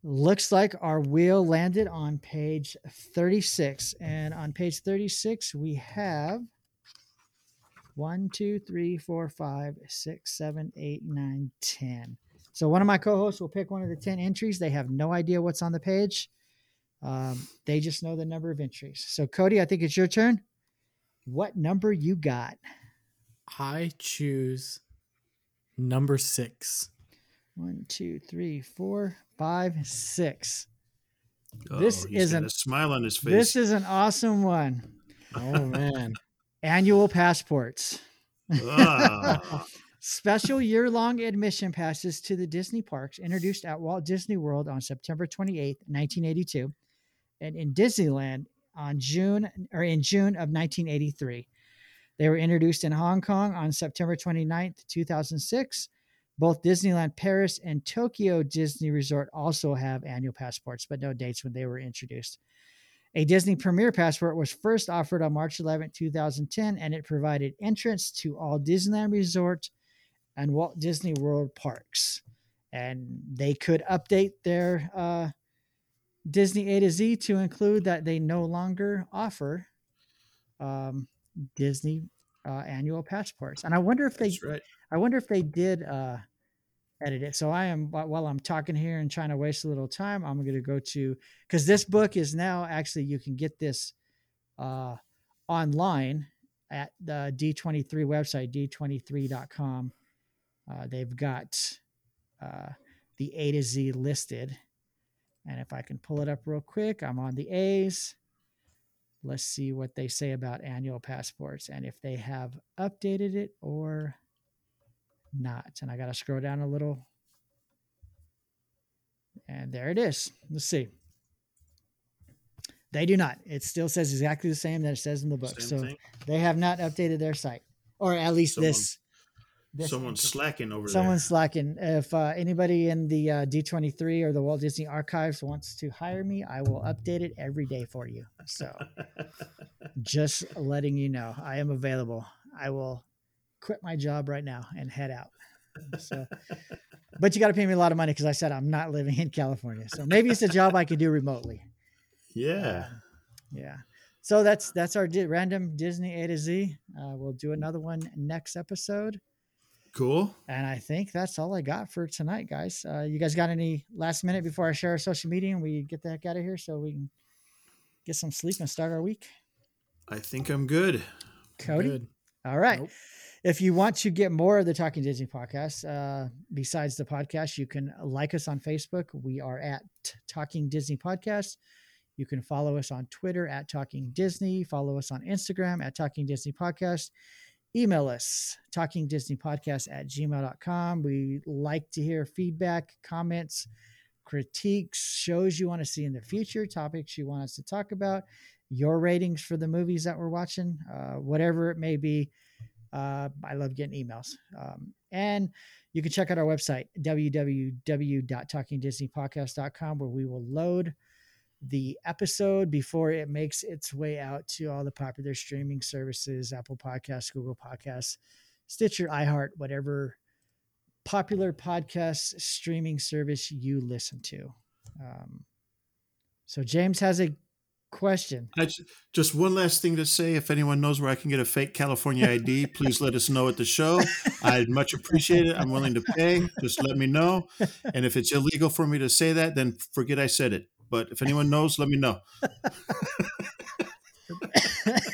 Looks like our wheel landed on page 36. And on page 36, we have one, two, three, four, five, six, seven, eight, nine, ten. So one of my co-hosts will pick one of the 10 entries. They have no idea what's on the page. Um, they just know the number of entries. So Cody, I think it's your turn. What number you got? I choose number six. One, two, three, four, five, six. Oh, This is an- a smile on his face. This is an awesome one. [LAUGHS] Oh man. Annual passports. Ah, [LAUGHS] Special year long admission passes to the Disney parks introduced at Walt Disney World on September 28, 1982, and in Disneyland on June or in June of 1983. They were introduced in Hong Kong on September 29th, 2006. Both Disneyland Paris and Tokyo Disney Resort also have annual passports, but no dates when they were introduced. A Disney Premier Passport was first offered on March 11, 2010, and it provided entrance to all Disneyland Resort and Walt Disney World parks. And they could update their uh, Disney A to Z to include that they no longer offer um, Disney uh, annual passports. And I wonder if they, right. I wonder if they did uh, edit it. So I am while I'm talking here and trying to waste a little time, I'm going to go to because this book is now actually you can get this uh, online at the D23 website, d23.com. Uh, they've got uh, the A to Z listed. And if I can pull it up real quick, I'm on the A's. Let's see what they say about annual passports and if they have updated it or not. And I got to scroll down a little. And there it is. Let's see. They do not. It still says exactly the same that it says in the book. Same so thing. they have not updated their site, or at least Someone- this. this Someone's slacking over Someone's slacking. If uh, anybody in the uh, D23 or the Walt Disney Archives wants to hire me, I will update it every day for you. So [LAUGHS] just letting you know, I am available. I will quit my job right now and head out. So, but you got to pay me a lot of money because I said I'm not living in California. So maybe it's a job I could do remotely. yeah. Yeah. So that's that's our di- random Disney A to Z. Uh, we'll do another one next episode. Cool. And I think that's all I got for tonight, guys. Uh, you guys got any last minute before I share our social media and we get the heck out of here so we can get some sleep and start our week? I think I'm good. Cody? Good. All right. Nope. If you want to get more of the Talking Disney podcast, uh, besides the podcast, you can like us on Facebook. We are at Talking Disney Podcast. You can follow us on Twitter at Talking Disney. Follow us on Instagram at Talking Disney Podcast. Email us, Talking Disney Podcast at gmail.com. We like to hear feedback, comments, critiques, shows you want to see in the future, topics you want us to talk about, your ratings for the movies that we're watching, uh, whatever it may be. Uh, I love getting emails. Um, and you can check out our website, www.talkingdisneypodcast.com, where we will load the episode before it makes its way out to all the popular streaming services Apple Podcasts, Google Podcasts, Stitcher, iHeart, whatever popular podcast streaming service you listen to. Um, so, James has a question. I ju- just one last thing to say. If anyone knows where I can get a fake California ID, [LAUGHS] please let us know at the show. I'd much appreciate it. I'm willing to pay. Just let me know. And if it's illegal for me to say that, then forget I said it. But if anyone knows, let me know. [LAUGHS]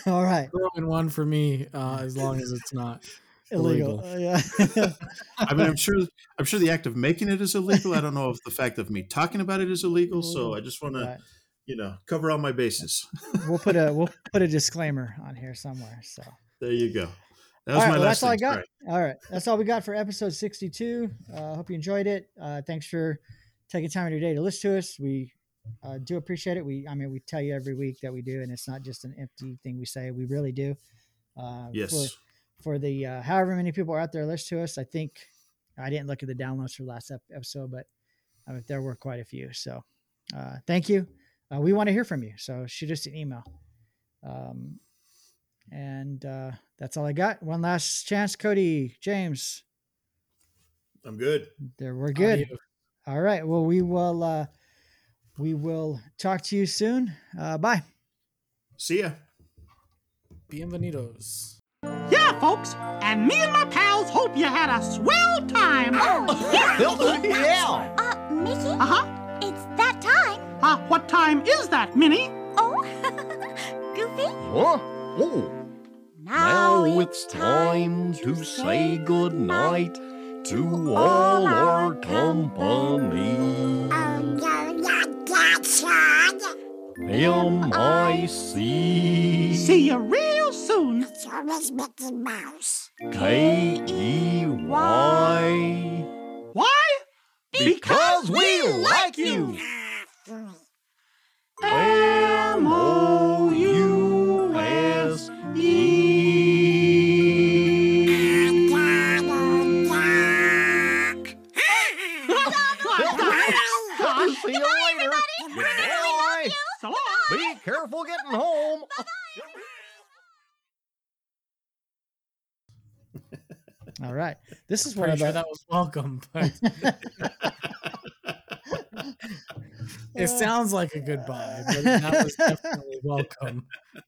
all right. Throw in one for me, uh, as long as it's not. [LAUGHS] Illegal. Illegal. Uh, yeah. I mean, I'm sure. I'm sure the act of making it is illegal. I don't know if the fact of me talking about it is illegal. So I just want to, Right. You know, cover all my bases. [LAUGHS] We'll put a we'll put a disclaimer on here somewhere. So There you go. That All right, my well, last that's all I got. All right. That's all we got for episode 62. Uh, hope you enjoyed it. Uh, thanks for taking time of your day to listen to us. We uh, do appreciate it. We, I mean, we tell you every week that we do, and it's not just an empty thing we say. We really do. Uh, Yes. For, for the uh, however many people are out there listening to us. I think I didn't look at the downloads for last ep- episode, but there were quite a few. So uh, thank you. Uh, we want to hear from you. So shoot us an email. Um, and uh, that's all I got. One last chance, Cody, James. I'm good. There, we're good. All right. Well, we will. Uh, we will talk to you soon. Uh, bye. See ya. Bienvenidos. Yeah, folks, and me and my pals hope you had a swell time. [LAUGHS] yeah. Uh, Mickey, Uh huh. It's. Uh, what time is that, Minnie? Oh, [LAUGHS] Goofy. Huh? Oh, now it's time to say goodnight to all our company. Oh, no, not that hard. M-I-C See you real soon. It's always Mickey Mouse. K-E-Y Why? Because we like you! Getting home! [LAUGHS] All right. This is one Pretty of sure that was welcome, but [LAUGHS] it sounds like a goodbye, but that was definitely welcome. [LAUGHS]